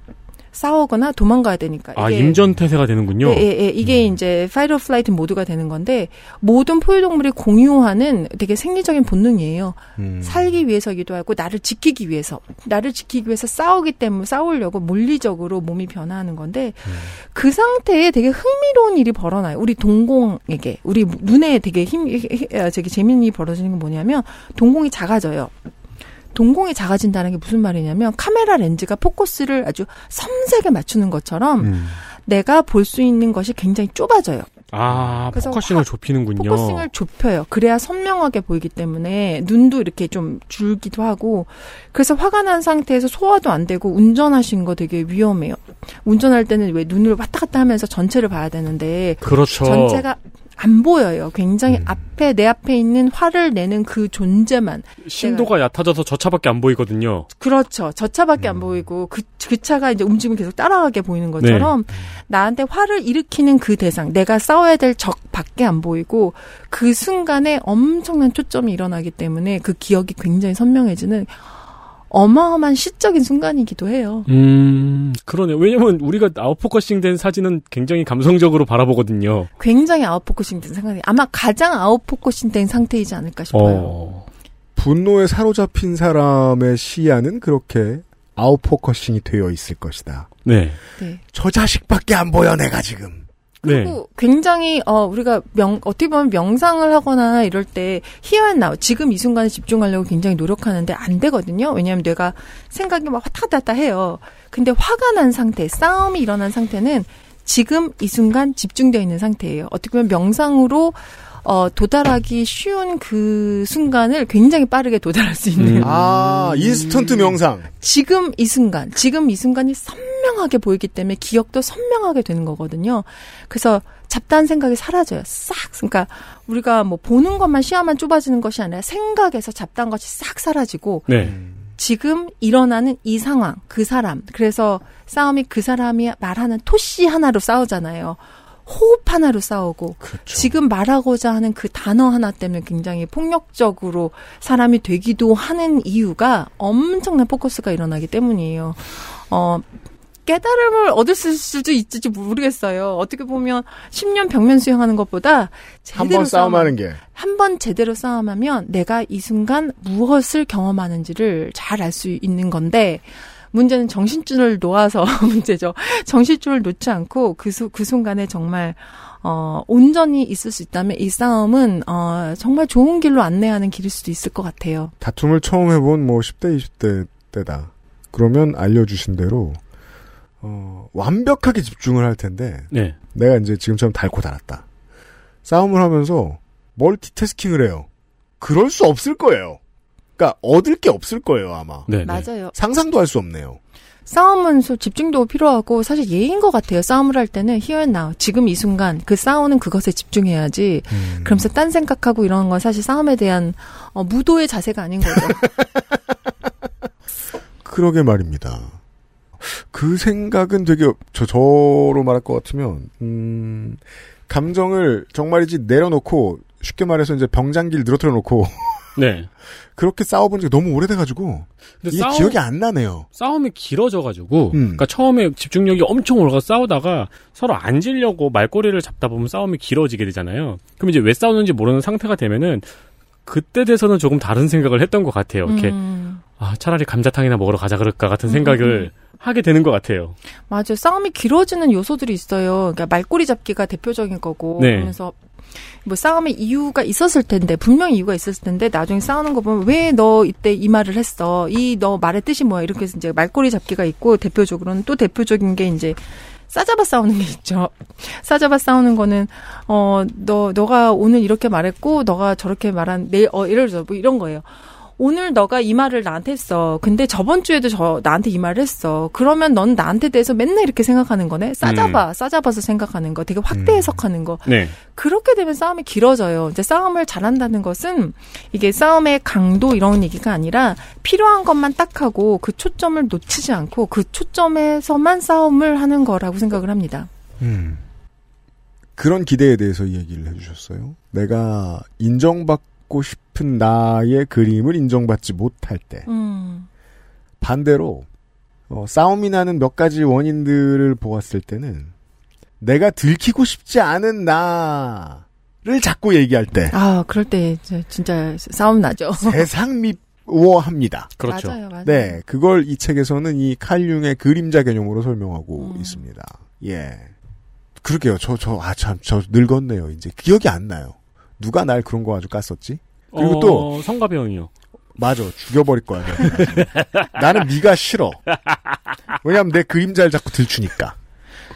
싸우거나 도망가야 되니까. 아, 임전태세가 되는군요. 예, 예, 예. 이게 이제 fight or flight mode가 되는 건데 모든 포유동물이 공유하는 되게 생리적인 본능이에요. 음. 살기 위해서기도 하고 나를 지키기 위해서 나를 지키기 위해서 싸우기 때문에 싸우려고 물리적으로 몸이 변화하는 건데 그 상태에 되게 흥미로운 일이 벌어나요. 우리 동공에게 우리 눈에 되게 힘 어, 저기 일이 벌어지는 게 뭐냐면 동공이 작아져요. 동공이 작아진다는 게 무슨 말이냐면 카메라 렌즈가 포커스를 아주 섬세게 맞추는 것처럼 음. 내가 볼 수 있는 것이 굉장히 좁아져요. 아, focusing을 확- 좁히는군요. focusing을 좁혀요. 그래야 선명하게 보이기 때문에 눈도 이렇게 좀 줄기도 하고 그래서 화가 난 상태에서 소화도 안 되고 운전하신 거 되게 위험해요. 운전할 때는 왜 눈을 왔다 갔다 하면서 전체를 봐야 되는데 그렇죠. 전체가 안 보여요. 굉장히 음. 앞에 내 앞에 있는 화를 내는 그 존재만 심도가 얕아져서 저 차밖에 안 보이거든요. 그렇죠. 저 차밖에 음. 안 보이고 그, 그 차가 이제 움직이면 계속 따라가게 보이는 것처럼 네. 나한테 화를 일으키는 그 대상, 내가 싸워야 될 적밖에 안 보이고 그 순간에 엄청난 초점이 일어나기 때문에 그 기억이 굉장히 선명해지는 어마어마한 시적인 순간이기도 해요. 음, 그러네요. 왜냐면 우리가 out focusing 된 사진은 굉장히 감성적으로 바라보거든요. 굉장히 out focusing 된 상황이 아마 가장 out focusing 된 상태이지 않을까 싶어요. 어. 분노에 사로잡힌 사람의 시야는 그렇게 out focusing이 되어 있을 것이다. 네. 네. 저 자식밖에 안 보여 내가 지금. 네. 그리고 굉장히 어 우리가 명 어떻게 보면 명상을 하거나 이럴 때 히어앤 나우 지금 이 순간에 집중하려고 굉장히 노력하는데 안 되거든요. 왜냐하면 뇌가 생각이 막 왔다 갔다 해요. 근데 화가 난 상태, 싸움이 일어난 상태는 지금 이 순간 집중되어 있는 상태예요. 어떻게 보면 명상으로 어 도달하기 쉬운 그 순간을 굉장히 빠르게 도달할 수 있는 음. 아 인스턴트 명상. 지금 이 순간, 지금 이 순간이 선명하게 보이기 때문에 기억도 선명하게 되는 거거든요. 그래서 잡다한 생각이 사라져요. 싹. 그러니까 우리가 뭐 보는 것만 시야만 좁아지는 것이 아니라 생각에서 잡다한 것이 싹 사라지고 네. 지금 일어나는 이 상황, 그 사람. 그래서 싸움이 그 사람이 말하는 토씨 하나로 싸우잖아요. 호흡 하나로 싸우고 지금 말하고자 하는 그 단어 하나 때문에 굉장히 폭력적으로 사람이 되기도 하는 이유가 엄청난 포커스가 일어나기 때문이에요. 어, 깨달음을 얻을 수도 있을지 모르겠어요. 어떻게 보면 10년 벽면 수영하는 것보다 한 번 싸움하는 게. 한 번 제대로 싸움하면 내가 이 순간 무엇을 경험하는지를 잘 알 수 있는 건데 문제는 정신줄을 놓아서 문제죠. 정신줄을 놓지 않고 그, 수, 그 순간에 정말 어, 온전히 있을 수 있다면 이 싸움은 어, 정말 좋은 길로 안내하는 길일 수도 있을 것 같아요. 다툼을 처음 해본 뭐 10대, 20대 때다. 그러면 알려주신 대로 어, 완벽하게 집중을 할 텐데 네. 내가 이제 지금처럼 달고 달았다. 싸움을 하면서 멀티태스킹을 해요. 그럴 수 없을 거예요. 그러니까 얻을 게 없을 거예요 아마. 네. 맞아요. 상상도 할 수 없네요. 싸움은 소- 집중도 필요하고 사실 예인 것 같아요. 싸움을 할 때는 here and now 지금 이 순간 그 싸우는 그것에 집중해야지. 음. 그러면서 딴 생각하고 이런 건 사실 싸움에 대한 어, 무도의 자세가 아닌 거죠. 그러게 말입니다. 그 생각은 되게 저 저로 말할 것 같으면 음, 감정을 정말이지 내려놓고 쉽게 말해서 이제 병장기를 늘어뜨려 놓고 네. 그렇게 싸워본 적이 너무 오래돼가지고 근데 이게 싸움- 기억이 안 나네요. 싸움이 길어져가지고, 음. 그러니까 처음에 집중력이 엄청 올라가 싸우다가 서로 앉으려고 말꼬리를 잡다 보면 싸움이 길어지게 되잖아요. 그럼 이제 왜 싸우는지 모르는 상태가 되면은 그때 돼서는 조금 다른 생각을 했던 것 같아요. 이렇게 음, 아 차라리 감자탕이나 먹으러 가자 그럴까 같은 음, 생각을 하게 되는 것 같아요. 맞아요. 싸움이 길어지는 요소들이 있어요. 그러니까 말꼬리 잡기가 대표적인 거고. 네. 그러면서 뭐 싸움의 이유가 있었을 텐데 분명히 이유가 있었을 텐데 나중에 싸우는 거 보면 왜 너 이때 이 말을 했어? 이 너 말의 뜻이 뭐야? 이렇게 해서 이제 말꼬리 잡기가 있고 대표적으로는 또 대표적인 게 이제 싸잡아 싸우는 게 있죠. 싸잡아 싸우는 거는 어 너 너가 오늘 이렇게 말했고 너가 저렇게 말한 내일 어 예를 들어 뭐 이런 거예요. 오늘 너가 이 말을 나한테 했어. 근데 저번 주에도 저 나한테 이 말을 했어. 그러면 넌 나한테 대해서 맨날 이렇게 생각하는 거네. 싸잡아, 싸잡아서 생각하는 거, 되게 확대 해석하는 거. 네. 그렇게 되면 싸움이 길어져요. 이제 싸움을 잘한다는 것은 이게 싸움의 강도 이런 얘기가 아니라 필요한 것만 딱 하고 그 초점을 놓치지 않고 그 초점에서만 싸움을 하는 거라고 생각을 합니다. 음. 그런 기대에 대해서 이 얘기를 해주셨어요. 내가 인정받 고 싶은 나의 그림을 인정받지 못할 때 음. 반대로 어, 싸움이 나는 몇 가지 원인들을 보았을 때는 내가 들키고 싶지 않은 나를 자꾸 얘기할 때 아, 그럴 때 이제 진짜 싸움 나죠. 세상 미워합니다. 그렇죠. 맞아요, 맞아요. 네, 그걸 이 책에서는 이 칼융의 그림자 개념으로 설명하고 음. 있습니다. 예. 그러게요. 저, 저, 아, 참, 저 늙었네요. 이제 기억이 안 나요. 누가 날 그런 거 아주 깠었지? 그리고 어, 또, 성가병이요. 맞아. 죽여버릴 거야. 나는 네가 싫어. 왜냐면 내 그림자를 자꾸 들추니까.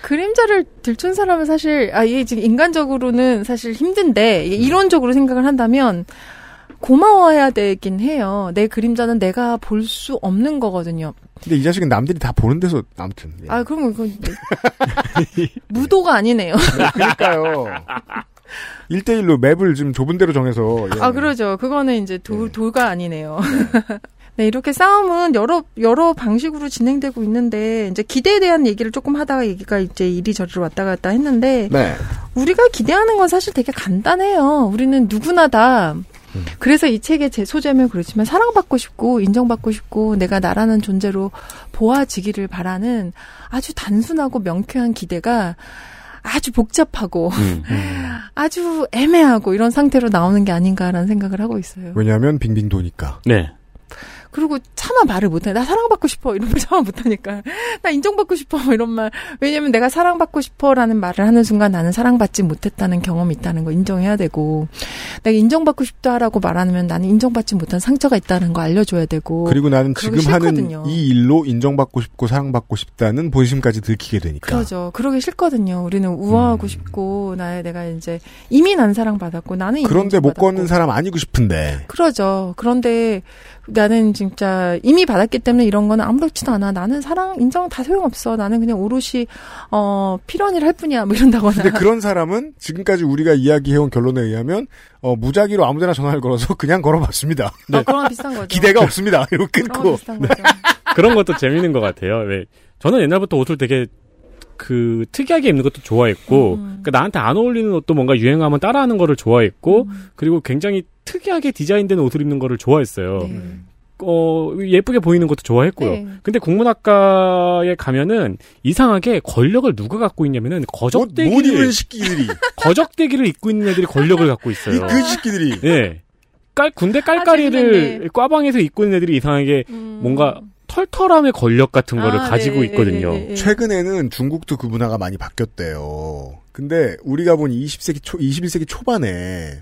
그림자를 들춘 사람은 사실 아 이게 지금 인간적으로는 사실 힘든데 이게 이론적으로 생각을 한다면 고마워해야 되긴 해요. 내 그림자는 내가 볼 수 없는 거거든요. 근데 이 자식은 남들이 다 보는 데서, 아무튼. 예. 아 그러면 그건 무도가 아니네요. 그러니까요. 1대1로 맵을 좀 좁은 데로 정해서. 예. 아 그러죠. 그거는 이제 도, 도가 아니네요. 네, 이렇게 싸움은 여러, 여러 방식으로 진행되고 있는데, 이제 기대에 대한 얘기를 조금 하다가 얘기가 이제 이리저리로 왔다 갔다 했는데, 네. 우리가 기대하는 건 사실 되게 간단해요. 우리는 누구나 다. 그래서 이 책의 제 소재면 그렇지만 사랑받고 싶고 인정받고 싶고 내가 나라는 존재로 보아지기를 바라는 아주 단순하고 명쾌한 기대가 아주 복잡하고 음. 아주 애매하고 이런 상태로 나오는 게 아닌가라는 생각을 하고 있어요. 왜냐면 빙빙 도니까. 네. 그리고 차마 말을 못해. 나 사랑받고 싶어. 이런 말 차마 못하니까. 나 인정받고 싶어. 뭐 이런 말. 왜냐면 내가 사랑받고 싶어 라는 말을 하는 순간 나는 사랑받지 못했다는 경험이 있다는 거 인정해야 되고, 내가 인정받고 싶다라고 말하면 나는 인정받지 못한 상처가 있다는 거 알려줘야 되고. 그리고 나는 지금 싫거든요. 하는 이 일로 인정받고 싶고 사랑받고 싶다는 본심까지 들키게 되니까. 그러죠. 그러기 싫거든요. 우리는 우아하고 음. 싶고, 나의 내가 이제 이미 난 사랑받았고, 나는 이미 그런데 못. 걷는 사람 아니고 싶은데. 그러죠. 그런데 나는 진짜 이미 받았기 때문에 이런 거는 아무렇지도 않아. 나는 사랑 인정 다 소용없어. 나는 그냥 오롯이 어 필연일 할 뿐이야. 뭐 이런다거나. 근데 그런 사람은 지금까지 우리가 이야기해온 결론에 의하면 어, 무작위로 아무데나 전화를 걸어서 그냥 걸어봤습니다. 어, 그런 비슷한 거죠. 기대가 없습니다. 이러고 그런 끊고. 비슷한 거죠. 그런 것도 재밌는 것 같아요. 왜 저는 옛날부터 옷을 되게 그 특이하게 입는 것도 좋아했고, 음. 그 나한테 안 어울리는 옷도 뭔가 유행하면 따라하는 거를 좋아했고, 음. 그리고 굉장히 특이하게 디자인된 옷을 입는 거를 좋아했어요. 네. 어 예쁘게 보이는 것도 좋아했고요. 네. 근데 국문학과에 가면은 이상하게 권력을 누가 갖고 있냐면은 못, 못 거적대기를 입은 식기들이. 거적대기를 입고 있는 애들이 권력을 갖고 있어요. 이그 식기들이. 예. 깔 군대 아, 깔깔이를 재밌네. 꽈방에서 입고 있는 애들이 이상하게 음. 뭔가 털털함의 권력 같은 거를 아, 가지고 네, 있거든요. 네, 네, 네. 최근에는 중국도 그 문화가 많이 바뀌었대요. 근데 우리가 본 20세기 초, 21세기 초반에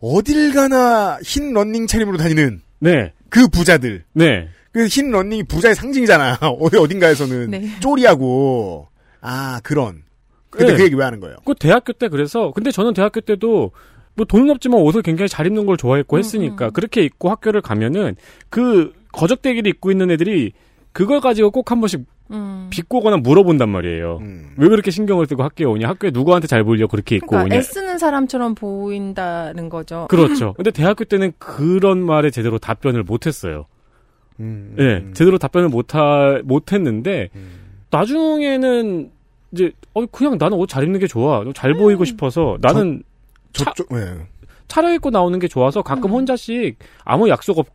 어딜 가나 흰 런닝 차림으로 다니는 네. 그 부자들. 네. 그흰 런닝이 부자의 상징이잖아. 어디 어딘가에서는 네. 쪼리하고 아 그런. 근데 네. 그 얘기 왜 하는 거예요? 그 대학교 때 그래서 근데 저는 대학교 때도 뭐 돈은 없지만 옷을 굉장히 잘 입는 걸 좋아했고 했으니까 음. 그렇게 입고 학교를 가면은 그 거적대기를 입고 있는 애들이 그걸 가지고 꼭 한 번씩 음. 비꼬거나 물어본단 말이에요. 음. 왜 그렇게 신경을 쓰고 학교에 오냐? 학교에 누구한테 잘 보이려고 그렇게 입고 그러니까 오냐? 애쓰는 사람처럼 보인다는 거죠. 그렇죠. 근데 대학교 때는 그런 말에 제대로 답변을 못 했어요. 음. 예, 제대로 답변을 못하, 못 했는데, 음. 나중에는, 이제, 어, 그냥 나는 옷 잘 입는 게 좋아. 음. 잘 보이고 싶어서, 나는 저쪽 예. 차려입고 나오는 게 좋아서 가끔 음. 혼자씩 아무 약속 없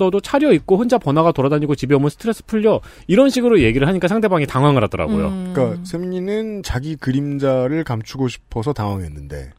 어도 차려 입고 혼자 번화가 돌아다니고 집에 오면 스트레스 풀려. 이런 식으로 얘기를 하니까 상대방이 당황을 하더라고요. 음. 그러니까 세민이는 자기 그림자를 감추고 싶어서 당황했는데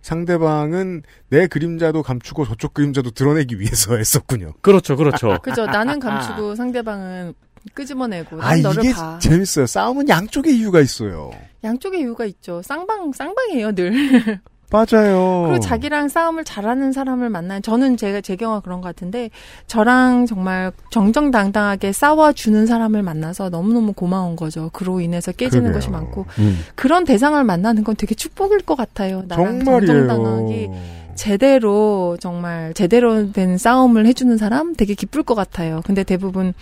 상대방은 내 그림자도 감추고 저쪽 그림자도 드러내기 위해서 했었군요. 그렇죠, 그렇죠. 그죠. 나는 감추고 상대방은 끄집어내고 난아 너를 이게 봐. 재밌어요. 싸움은 양쪽의 이유가 있어요. 양쪽의 이유가 있죠. 쌍방 쌍방이에요 늘. 맞아요. 그리고 자기랑 싸움을 잘하는 사람을 만나는 저는 제가 제 경우가 그런 것 같은데 저랑 정말 정정당당하게 싸워주는 사람을 만나서 너무너무 고마운 거죠. 그로 인해서 깨지는 그러게요. 것이 많고 음. 그런 대상을 만나는 건 되게 축복일 것 같아요. 나랑 정정당하게 정말이에요. 제대로 정말 제대로 된 싸움을 해주는 사람 되게 기쁠 것 같아요. 근데 대부분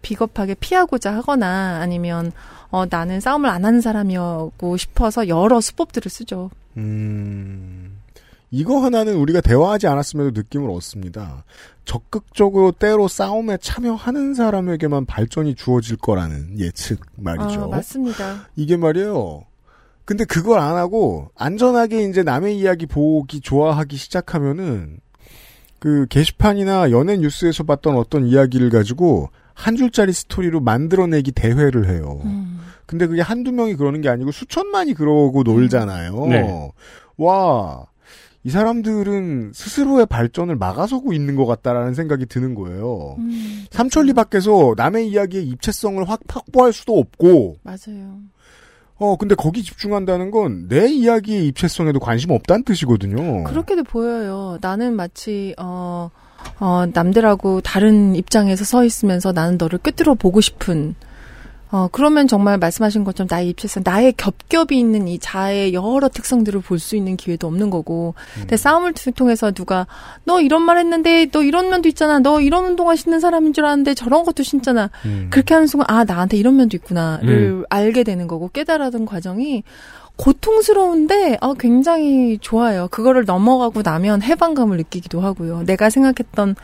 비겁하게 피하고자 하거나 아니면 어 나는 싸움을 안 하는 사람이었고 싶어서 여러 수법들을 쓰죠. 음, 이거 하나는 우리가 대화하지 않았음에도 느낌을 얻습니다. 적극적으로 때로 싸움에 참여하는 사람에게만 발전이 주어질 거라는 예측 말이죠. 아, 맞습니다. 이게 말이에요. 근데 그걸 안 하고 안전하게 이제 남의 이야기 보기 좋아하기 시작하면은 그 게시판이나 연예 뉴스에서 봤던 어떤 이야기를 가지고 한 줄짜리 스토리로 만들어내기 대회를 해요. 음. 근데 그게 한두 명이 그러는 게 아니고 수천만이 그러고 놀잖아요. 네. 와, 이 사람들은 스스로의 발전을 막아서고 있는 것 같다라는 생각이 드는 거예요. 음, 삼천리 밖에서 남의 이야기의 입체성을 확 확보할 수도 없고, 맞아요. 어, 근데 거기 집중한다는 건 내 이야기의 입체성에도 관심 없다는 뜻이거든요. 그렇게도 보여요. 나는 마치 어, 어, 남들하고 다른 입장에서 서 있으면서 나는 너를 꿰뚫어 보고 싶은 어, 그러면 정말 말씀하신 것처럼 나의 입체성, 나의 겹겹이 있는 이 자아의 여러 특성들을 볼 수 있는 기회도 없는 거고. 근데 싸움을 투- 통해서 누가, 너 이런 말 했는데, 너 이런 면도 있잖아. 너 이런 운동화 신는 사람인 줄 알았는데 저런 것도 신잖아. 음. 그렇게 하는 순간, 아, 나한테 이런 면도 있구나를 음. 알게 되는 거고, 깨달아든 과정이 고통스러운데, 어, 굉장히 좋아요. 그거를 넘어가고 나면 해방감을 느끼기도 하고요. 내가 생각했던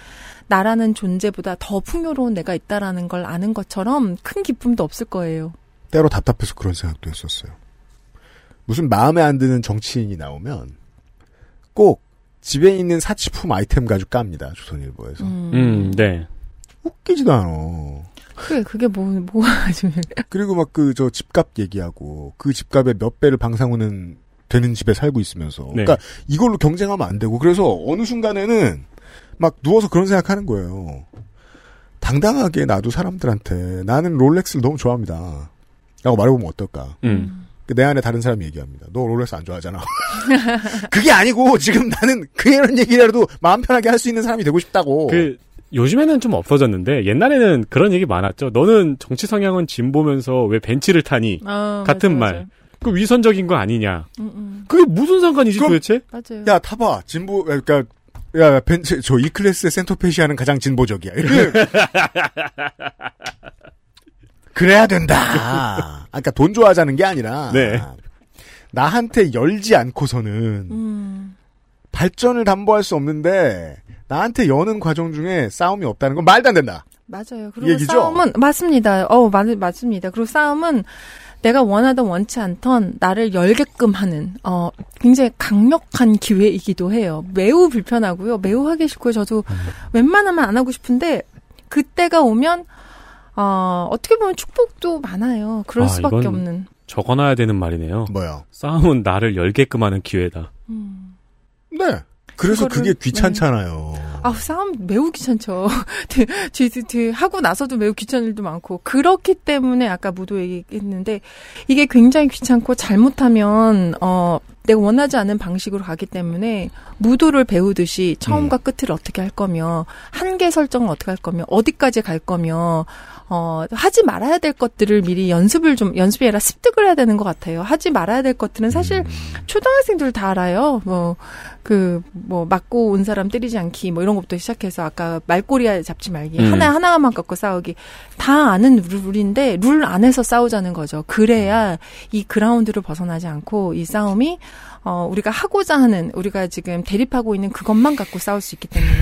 나라는 존재보다 더 풍요로운 내가 있다라는 걸 아는 것처럼 큰 기쁨도 없을 거예요. 때로 답답해서 그런 생각도 했었어요. 무슨 마음에 안 드는 정치인이 나오면 꼭 집에 있는 사치품 아이템 가지고 깝니다. 조선일보에서. 음, 네. 웃기지도 않아. 그게 그게 뭐 뭐가 좀 그리고 막 그 저 집값 얘기하고 그 집값의 몇 배를 방상우는 되는 집에 살고 있으면서 네. 그러니까 이걸로 경쟁하면 안 되고 그래서 어느 순간에는 막 누워서 그런 생각하는 거예요. 당당하게 나도 사람들한테 나는 롤렉스를 너무 좋아합니다. 라고 말해보면 어떨까? 음. 그내 안에 다른 사람이 얘기합니다. 너 롤렉스 안 좋아하잖아. 그게 아니고 지금 나는 그 이런 얘기라도 마음 편하게 할 수 있는 사람이 되고 싶다고. 그 요즘에는 좀 없어졌는데 옛날에는 그런 얘기 많았죠. 너는 정치 성향은 진보면서 왜 벤치를 타니? 아, 같은 맞아, 말. 그 위선적인 거 아니냐? 음, 음. 그게 무슨 상관이지 그럼- 도대체? 맞아요. 야 타봐 진보 그러니까 야 벤츠 저 이 클래스의 센터페시아는 가장 진보적이야. 그래야 된다. 아, 그러니까 돈 좋아하자는 게 아니라 네. 나한테 열지 않고서는 음. 발전을 담보할 수 없는데 나한테 여는 과정 중에 싸움이 없다는 건 말도 안 된다. 맞아요. 그리고 얘기죠? 싸움은 맞습니다. 어, 맞, 맞습니다. 그리고 싸움은 내가 원하던 원치 않던 나를 열게끔 하는 어 굉장히 강력한 기회이기도 해요. 매우 불편하고요. 매우 하기 싫고요. 저도 웬만하면 안 하고 싶은데 그때가 오면 어 어떻게 보면 축복도 많아요. 그럴 아, 수밖에 이건- 없는. 적어놔야 되는 말이네요. 뭐요? 싸움은 나를 열게끔 하는 기회다. 음. 네. 그래서 그거를- 그게 귀찮잖아요. 아, 싸움 매우 귀찮죠. 드- 드- 드- 드- 하고 나서도 매우 귀찮은 일도 많고 그렇기 때문에 아까 모두 얘기했는데 이게 굉장히 귀찮고 잘못하면 어 내가 원하지 않은 방식으로 가기 때문에 무도를 배우듯이 처음과 끝을 어떻게 할 거며 한계 설정을 어떻게 할 거며 어디까지 갈 거며 어 하지 말아야 될 것들을 미리 연습을 좀 연습이 아니라 습득을 해야 되는 것 같아요. 하지 말아야 될 것들은 사실 초등학생들 다 알아요. 뭐 그 뭐 맞고 온 사람 때리지 않기 뭐 이런 것부터 시작해서 아까 말꼬리 잡지 말기 음. 하나 하나만 갖고 싸우기 다 아는 룰인데 룰 안에서 싸우자는 거죠. 그래야 이 그라운드를 벗어나지 않고 이 싸움이 어 우리가 하고자 하는 우리가 지금 대립하고 있는 그것만 갖고 싸울 수 있기 때문에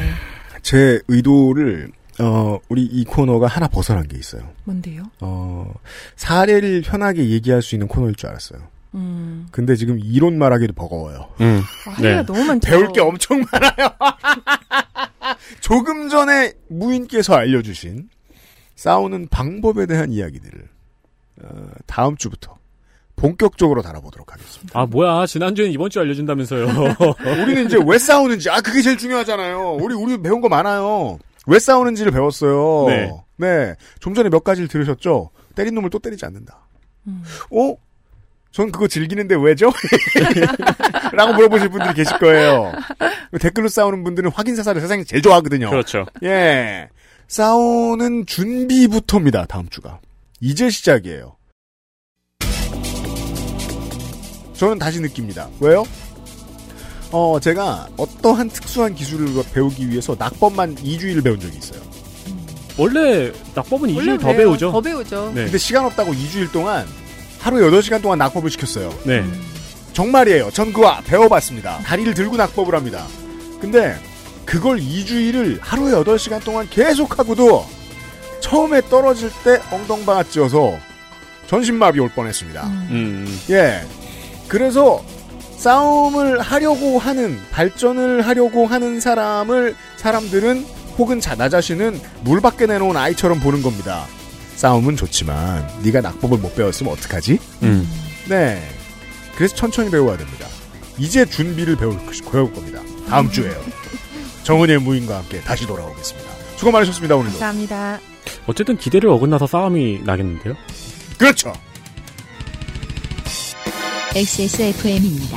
제 의도를 어 우리 이 코너가 하나 벗어난 게 있어요. 뭔데요? 어 사례를 편하게 얘기할 수 있는 코너일 줄 알았어요. 음. 근데 지금 이론 말하기도 버거워요. 음. 아, 할 얘기가 너무 많죠. 배울 게 엄청 많아요. 조금 전에 무인께서 알려주신 싸우는 방법에 대한 이야기들을 어, 다음 주부터 본격적으로 다뤄보도록 하겠습니다. 아 뭐야 지난주엔 이번 주 알려준다면서요. 우리는 이제 왜 싸우는지 아 그게 제일 중요하잖아요. 우리 우리 배운 거 많아요. 왜 싸우는지를 배웠어요. 네. 네. 좀 전에 몇 가지를 들으셨죠? 때린 놈을 또 때리지 않는다. 음. 어? 전 그거 즐기는데 왜죠? 라고 물어보실 분들이 계실 거예요. 댓글로 싸우는 분들은 확인사사를 세상에 제일 좋아하거든요. 그렇죠. 예. 싸우는 준비부터입니다, 다음 주가. 이제 시작이에요. 저는 다시 느낍니다. 왜요? 어, 제가 어떠한 특수한 기술을 배우기 위해서 낙법만 2주일 배운 적이 있어요. 원래 낙법은 원래 2주일 더. 배우죠. 더 배우죠. 네. 근데 시간 없다고 2주일 동안 하루에 8시간 동안 낙법을 시켰어요. 네. 정말이에요. 전 그거 배워봤습니다. 다리를 들고 낙법을 합니다. 근데 그걸 2주일을 하루에 8시간 동안 계속하고도 처음에 떨어질 때 엉덩방아 찧어서 전신마비 올 뻔했습니다. 음. 예. 그래서 싸움을 하려고 하는 발전을 하려고 하는 사람을 사람들은 혹은 자, 나 자신은 물 밖에 내놓은 아이처럼 보는 겁니다. 싸움은 좋지만 네가 낙법을 못 배웠으면 어떡하지? 음. 네. 그래서 천천히 배워야 됩니다. 이제 준비를 배울, 배울 겁니다. 다음 주에요. 정은의 무인과 함께 다시 돌아오겠습니다. 수고 많으셨습니다, 오늘도. 감사합니다. 어쨌든 기대를 어긋나서 싸움이 나겠는데요. 그렇죠. XSFM입니다.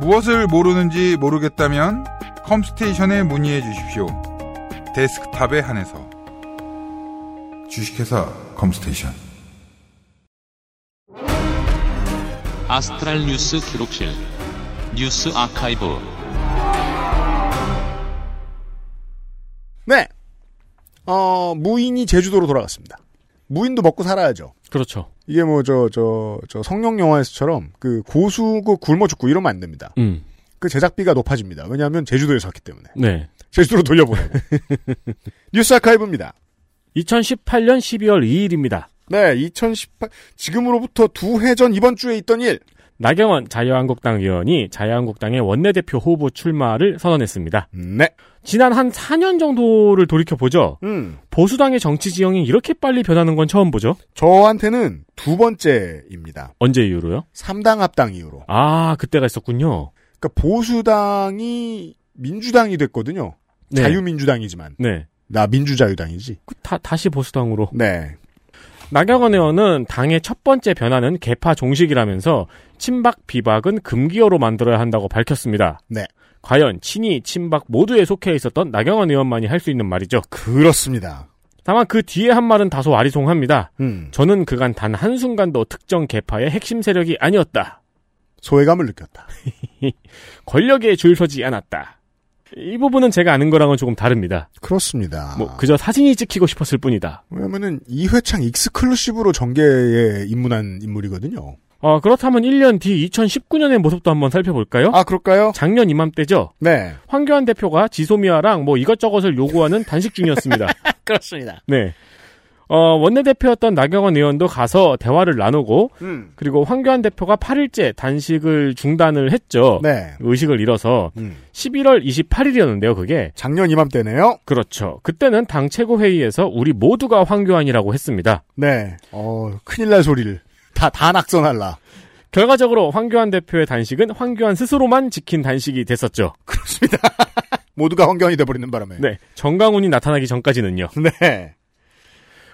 무엇을 모르는지 모르겠다면 컴스테이션에 문의해 주십시오. 데스크탑에 한해서 주식회사 컴스테이션 아스트랄 뉴스 기록실 뉴스 아카이브 네. 어, 무인이 제주도로 돌아갔습니다. 무인도 먹고 살아야죠. 그렇죠. 이게 뭐, 저, 저, 저 성룡 영화에서처럼 그 고수고 굶어 죽고 이러면 안 됩니다. 음. 그 제작비가 높아집니다. 왜냐하면 제주도에서 왔기 때문에. 네. 제주도로 돌려보내고. 뉴스 아카이브입니다. 2018년 12월 2일입니다. 네, 2018, 지금으로부터 두 해 전 이번 주에 있던 일. 나경원 자유한국당 의원이 자유한국당의 원내대표 후보 출마를 선언했습니다. 네. 지난 한 4년 정도를 돌이켜보죠. 음. 보수당의 정치 지형이 이렇게 빨리 변하는 건 처음 보죠. 저한테는 두 번째입니다. 언제 이후로요? 3당 합당 이후로. 아, 그때가 있었군요. 그러니까 보수당이 민주당이 됐거든요. 네. 자유민주당이지만. 네. 나 민주자유당이지. 다, 다시 보수당으로. 네. 나경원 의원은 당의 첫 번째 변화는 개파 종식이라면서 친박 비박은 금기어로 만들어야 한다고 밝혔습니다. 네. 과연 친이 친박 모두에 속해 있었던 나경원 의원만이 할 수 있는 말이죠. 그렇습니다. 다만 그 뒤에 한 말은 다소 아리송합니다. 음. 저는 그간 단 한순간도 특정 개파의 핵심 세력이 아니었다. 소외감을 느꼈다. 권력에 줄 서지 않았다. 이 부분은 제가 아는 거랑은 조금 다릅니다. 그렇습니다. 뭐 그저 사진이 찍히고 싶었을 뿐이다. 왜냐면은 이회창 익스클루시브로 정계에 입문한 인물이거든요. 어, 그렇다면 1년 뒤 2019년의 모습도 한번 살펴볼까요? 아, 그럴까요? 작년 이맘때죠. 네. 황교안 대표가 지소미아랑 뭐 이것저것을 요구하는 단식 중이었습니다. 그렇습니다. 네. 어, 원내대표였던 나경원 의원도 가서 대화를 나누고, 음. 그리고 황교안 대표가 8일째 단식을 중단을 했죠. 네. 의식을 잃어서, 음. 11월 28일이었는데요, 그게. 작년 이맘때네요. 그렇죠. 그때는 당 최고회의에서 우리 모두가 황교안이라고 했습니다. 네. 어, 큰일 날 소리를. 다, 다 낙선할라. 결과적으로 황교안 대표의 단식은 황교안 스스로만 지킨 단식이 됐었죠. 그렇습니다. 모두가 황교안이 돼버리는 바람에. 네. 정강훈이 나타나기 전까지는요. 네.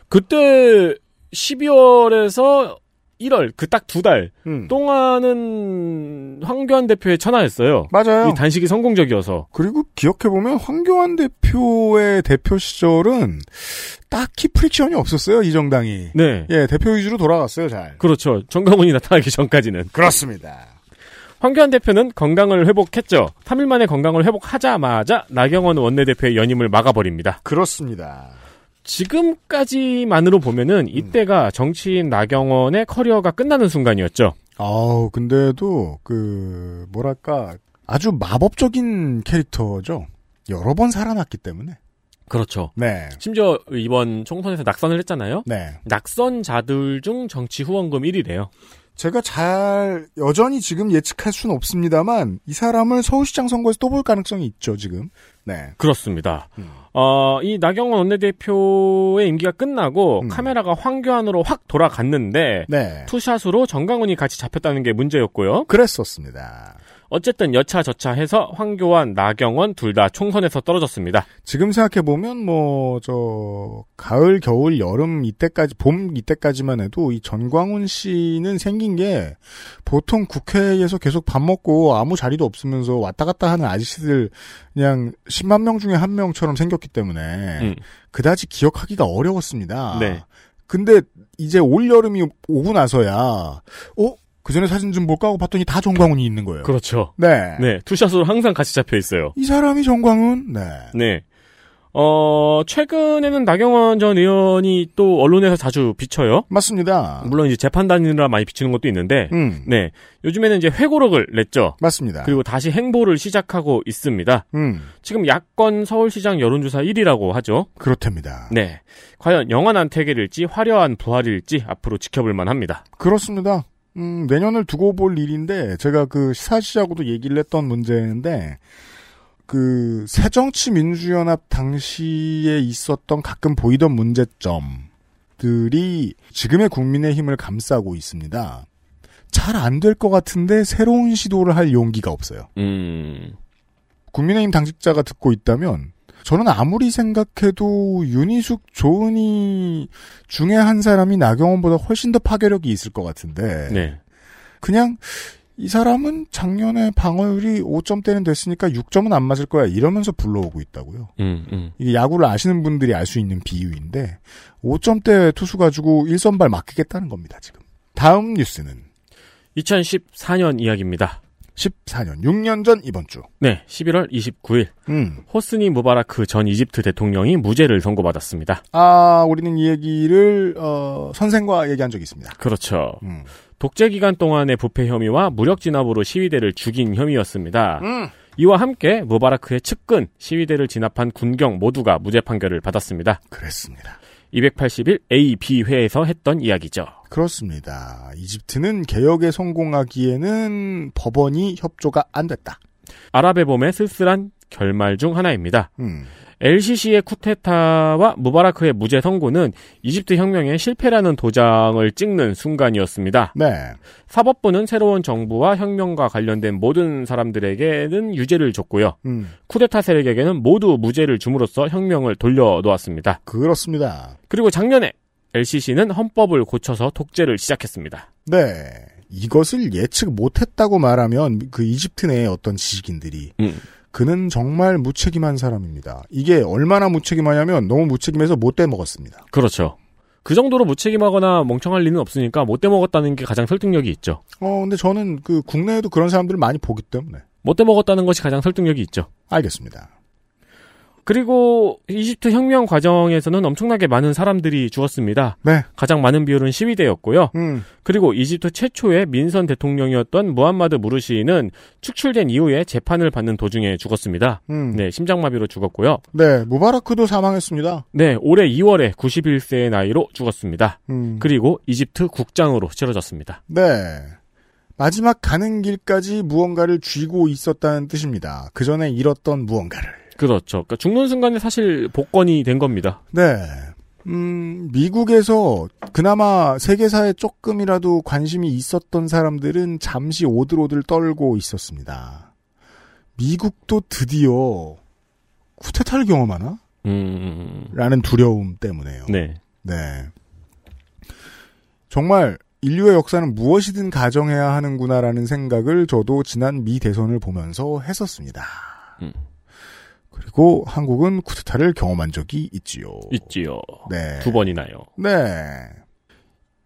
그때 12월에서 1월 그 딱 두달 음. 동안은 황교안 대표의 천하였어요. 맞아요. 이 단식이 성공적이어서. 그리고 기억해 보면 황교안 대표의 대표 시절은 딱히 friction이 없었어요, 이 정당이. 네. 예, 대표 위주로 돌아갔어요, 잘. 그렇죠. 전광훈이 나타나기 전까지는. 그렇습니다. 황교안 대표는 건강을 회복했죠. 3일 만에 건강을 회복하자마자 나경원 원내대표의 연임을 막아버립니다. 그렇습니다. 지금까지만으로 보면은 이때가 정치인 나경원의 커리어가 끝나는 순간이었죠. 아우, 근데도, 그, 뭐랄까, 아주 마법적인 캐릭터죠. 여러 번 살아났기 때문에. 그렇죠. 네. 심지어 이번 총선에서 낙선을 했잖아요. 네. 낙선자들 중 정치 후원금 1위래요. 제가 잘, 여전히 지금 예측할 수는 없습니다만, 이 사람을 서울시장 선거에서 또 볼 가능성이 있죠, 지금. 네. 그렇습니다. 음. 어, 이 나경원 원내대표의 임기가 끝나고 음. 카메라가 황교안으로 확 돌아갔는데 네. 투샷으로 정강훈이 같이 잡혔다는 게 문제였고요. 그랬었습니다. 어쨌든 여차저차 해서 황교안, 나경원 둘 다 총선에서 떨어졌습니다. 지금 생각해보면, 뭐, 저, 가을, 겨울, 여름 이때까지, 봄 이때까지만 해도 이 전광훈 씨는 생긴 게 보통 국회에서 계속 밥 먹고 아무 자리도 없으면서 왔다 갔다 하는 아저씨들 그냥 10만 명 중에 한 명처럼 생겼기 때문에 음. 그다지 기억하기가 어려웠습니다. 네. 근데 이제 올 여름이 오고 나서야, 어? 그 전에 사진 좀 볼까 하고 봤더니 다 정광훈이 있는 거예요. 그렇죠. 네. 네, 투샷으로 항상 같이 잡혀 있어요. 이 사람이 정광훈? 네. 네. 어, 최근에는 나경원 전 의원이 또 언론에서 자주 비쳐요. 맞습니다. 물론 이제 재판단이라 많이 비치는 것도 있는데, 음. 네. 요즘에는 이제 회고록을 냈죠. 맞습니다. 그리고 다시 행보를 시작하고 있습니다. 음. 지금 야권 서울시장 여론조사 1위라고 하죠. 그렇답니다. 네. 과연 영원한 태계일지 화려한 부활일지 앞으로 지켜볼 만 합니다. 그렇습니다. 음, 내년을 두고 볼 일인데, 제가 그 시사시하고도 얘기를 했던 문제인데, 그, 새정치민주연합 당시에 있었던 가끔 보이던 문제점들이 지금의 국민의힘을 감싸고 있습니다. 잘 안 될 것 같은데 새로운 시도를 할 용기가 없어요. 음. 국민의힘 당직자가 듣고 있다면 저는 아무리 생각해도 윤희숙, 조은희 중에 한 사람이 나경원보다 훨씬 더 파괴력이 있을 것 같은데 네. 그냥 이 사람은 작년에 방어율이 5점대는 됐으니까 6점은 안 맞을 거야 이러면서 불러오고 있다고요. 음, 음. 이게 야구를 아시는 분들이 알 수 있는 비유인데 5점대 투수 가지고 1선발 맡기겠다는 겁니다 지금. 다음 뉴스는 2014년 이야기입니다. 14년 6년 전 이번 주. 네, 11월 29일. 음. 호스니 무바라크 전 이집트 대통령이 무죄를 선고받았습니다. 아 우리는 이 얘기를 어, 선생과 얘기한 적이 있습니다. 그렇죠. 음. 독재 기간 동안의 부패 혐의와 무력 진압으로 시위대를 죽인 혐의였습니다. 음. 이와 함께 무바라크의 측근, 시위대를 진압한 군경 모두가 무죄 판결을 받았습니다. 그랬습니다. 281 A, B 회에서 했던 이야기죠. 그렇습니다. 이집트는 개혁에 성공하기에는 법원이 협조가 안 됐다. 아랍의 봄의 쓸쓸한 결말 중 하나입니다. 음. LCC의 쿠데타와 무바라크의 무죄 선고는 이집트 혁명의 실패라는 도장을 찍는 순간이었습니다. 네. 사법부는 새로운 정부와 혁명과 관련된 모든 사람들에게는 유죄를 줬고요. 음. 쿠데타 세력에게는 모두 무죄를 줌으로써 혁명을 돌려놓았습니다. 그렇습니다. 그리고 작년에 LCC는 헌법을 고쳐서 독재를 시작했습니다. 네. 이것을 예측 못했다고 말하면 그 이집트 내의 어떤 지식인들이 음. 그는 정말 무책임한 사람입니다. 이게 얼마나 무책임하냐면 너무 무책임해서 못 떼먹었습니다. 그렇죠. 그 정도로 무책임하거나 멍청할 리는 없으니까 못 떼먹었다는 게 가장 설득력이 있죠. 어, 근데 저는 그 국내에도 그런 사람들을 많이 보기 때문에. 못 떼먹었다는 것이 가장 설득력이 있죠. 알겠습니다. 그리고 이집트 혁명 과정에서는 엄청나게 많은 사람들이 죽었습니다. 네. 가장 많은 비율은 시위대였고요. 음. 그리고 이집트 최초의 민선 대통령이었던 무함마드 무르시는 축출된 이후에 재판을 받는 도중에 죽었습니다. 음. 네, 심장마비로 죽었고요. 네, 무바라크도 사망했습니다. 네, 올해 2월에 91세의 나이로 죽었습니다. 음. 그리고 이집트 국장으로 치러졌습니다. 네. 마지막 가는 길까지 무언가를 쥐고 있었다는 뜻입니다. 그 전에 잃었던 무언가를. 그렇죠. 그러니까 죽는 순간에 사실 복권이 된 겁니다. 네. 음, 미국에서 그나마 세계사에 조금이라도 관심이 있었던 사람들은 잠시 오들오들 떨고 있었습니다. 미국도 드디어 쿠데타를 경험하나? 음, 라는 두려움 때문에요. 네. 네. 정말 인류의 역사는 무엇이든 가정해야 하는구나라는 생각을 저도 지난 미 대선을 보면서 했었습니다. 음. 그리고 한국은 쿠데타를 경험한 적이 있지요. 있지요. 네. 두 번이나요. 네.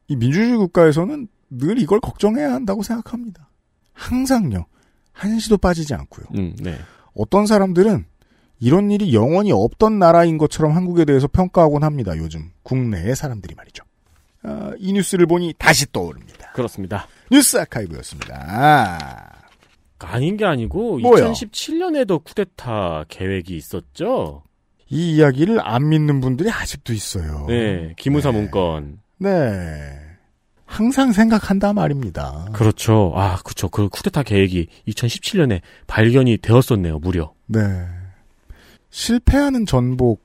이 민주주의 국가에서는 늘 이걸 걱정해야 한다고 생각합니다. 항상요. 한시도 빠지지 않고요. 음, 네. 어떤 사람들은 이런 일이 영원히 없던 나라인 것처럼 한국에 대해서 평가하곤 합니다. 요즘 국내의 사람들이 말이죠. 아, 이 뉴스를 보니 다시 떠오릅니다. 그렇습니다. 뉴스 아카이브였습니다. 아닌 게 아니고 뭐요? 2017년에도 쿠데타 계획이 있었죠. 이 이야기를 안 믿는 분들이 아직도 있어요. 네, 기무사 문건. 네. 항상 생각한다 말입니다. 그렇죠. 아, 그렇죠. 그 쿠데타 계획이 2017년에 발견이 되었었네요, 무려. 네. 실패하는 전복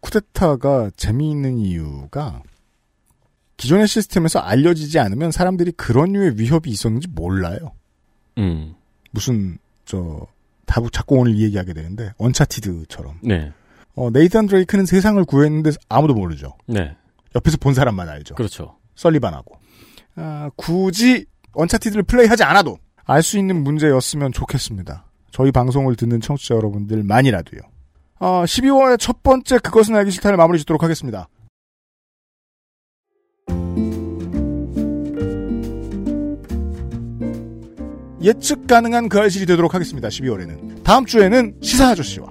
쿠데타가 재미있는 이유가 기존의 시스템에서 알려지지 않으면 사람들이 그런 류의 위협이 있었는지 몰라요. 음. 무슨 저 다부 자꾸 오늘 이 얘기하게 되는데 Uncharted처럼 네. 어, 네이탄 드레이크는 세상을 구했는데 아무도 모르죠. 네. 옆에서 본 사람만 알죠. 그렇죠. 설리번하고 아, 굳이 Uncharted를 플레이하지 않아도 알 수 있는 문제였으면 좋겠습니다. 저희 방송을 듣는 청취자 여러분들만이라도요. 아, 12월의 첫 번째 그것은 알기 싫다를 마무리 짓도록 하겠습니다. 예측 가능한 그 알실이 되도록 하겠습니다. 12월에는. 다음 주에는 시사 아저씨와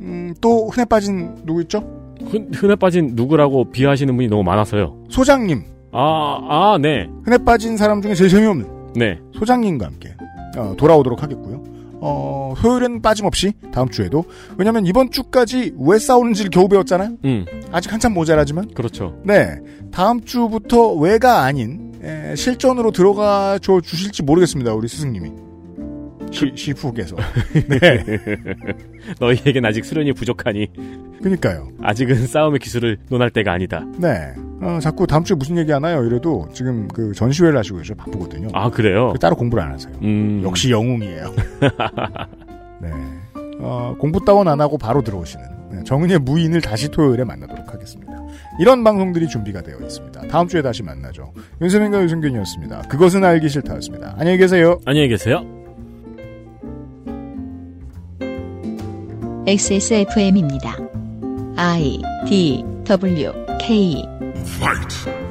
음, 또 흔해 빠진 누구 있죠? 흔, 흔해 빠진 누구라고 비하하시는 분이 너무 많아서요. 소장님. 아, 아, 네. 흔해 빠진 사람 중에 제일 재미없는 네. 소장님과 함께 어, 돌아오도록 하겠고요. 어, 토요일은 빠짐없이 다음 주에도 왜냐하면 이번 주까지 왜 싸우는지를 겨우 배웠잖아요. 음. 아직 한참 모자라지만 그렇죠. 네 다음 주부터 왜가 아닌 에, 실전으로 들어가 줘 주실지 모르겠습니다. 우리 스승님이 시, 시프께서 네 너희에겐 아직 수련이 부족하니. 그니까요. 아직은 싸움의 기술을 논할 때가 아니다. 네 어, 자꾸 다음 주에 무슨 얘기 하나요? 이래도 지금 그 전시회를 하시고 계셔 바쁘거든요. 아, 그래요? 그 따로 공부를 안 하세요. 음. 역시 영웅이에요. 네. 어, 공부 따원 안 하고 바로 들어오시는 네, 정은의 무인을 다시 토요일에 만나도록 하겠습니다. 이런 방송들이 준비가 되어 있습니다. 다음 주에 다시 만나죠. 윤세민과 유승균이었습니다. 그것은 알기 싫다였습니다. 안녕히 계세요. 안녕히 계세요. XSFM입니다. I D W K Fight!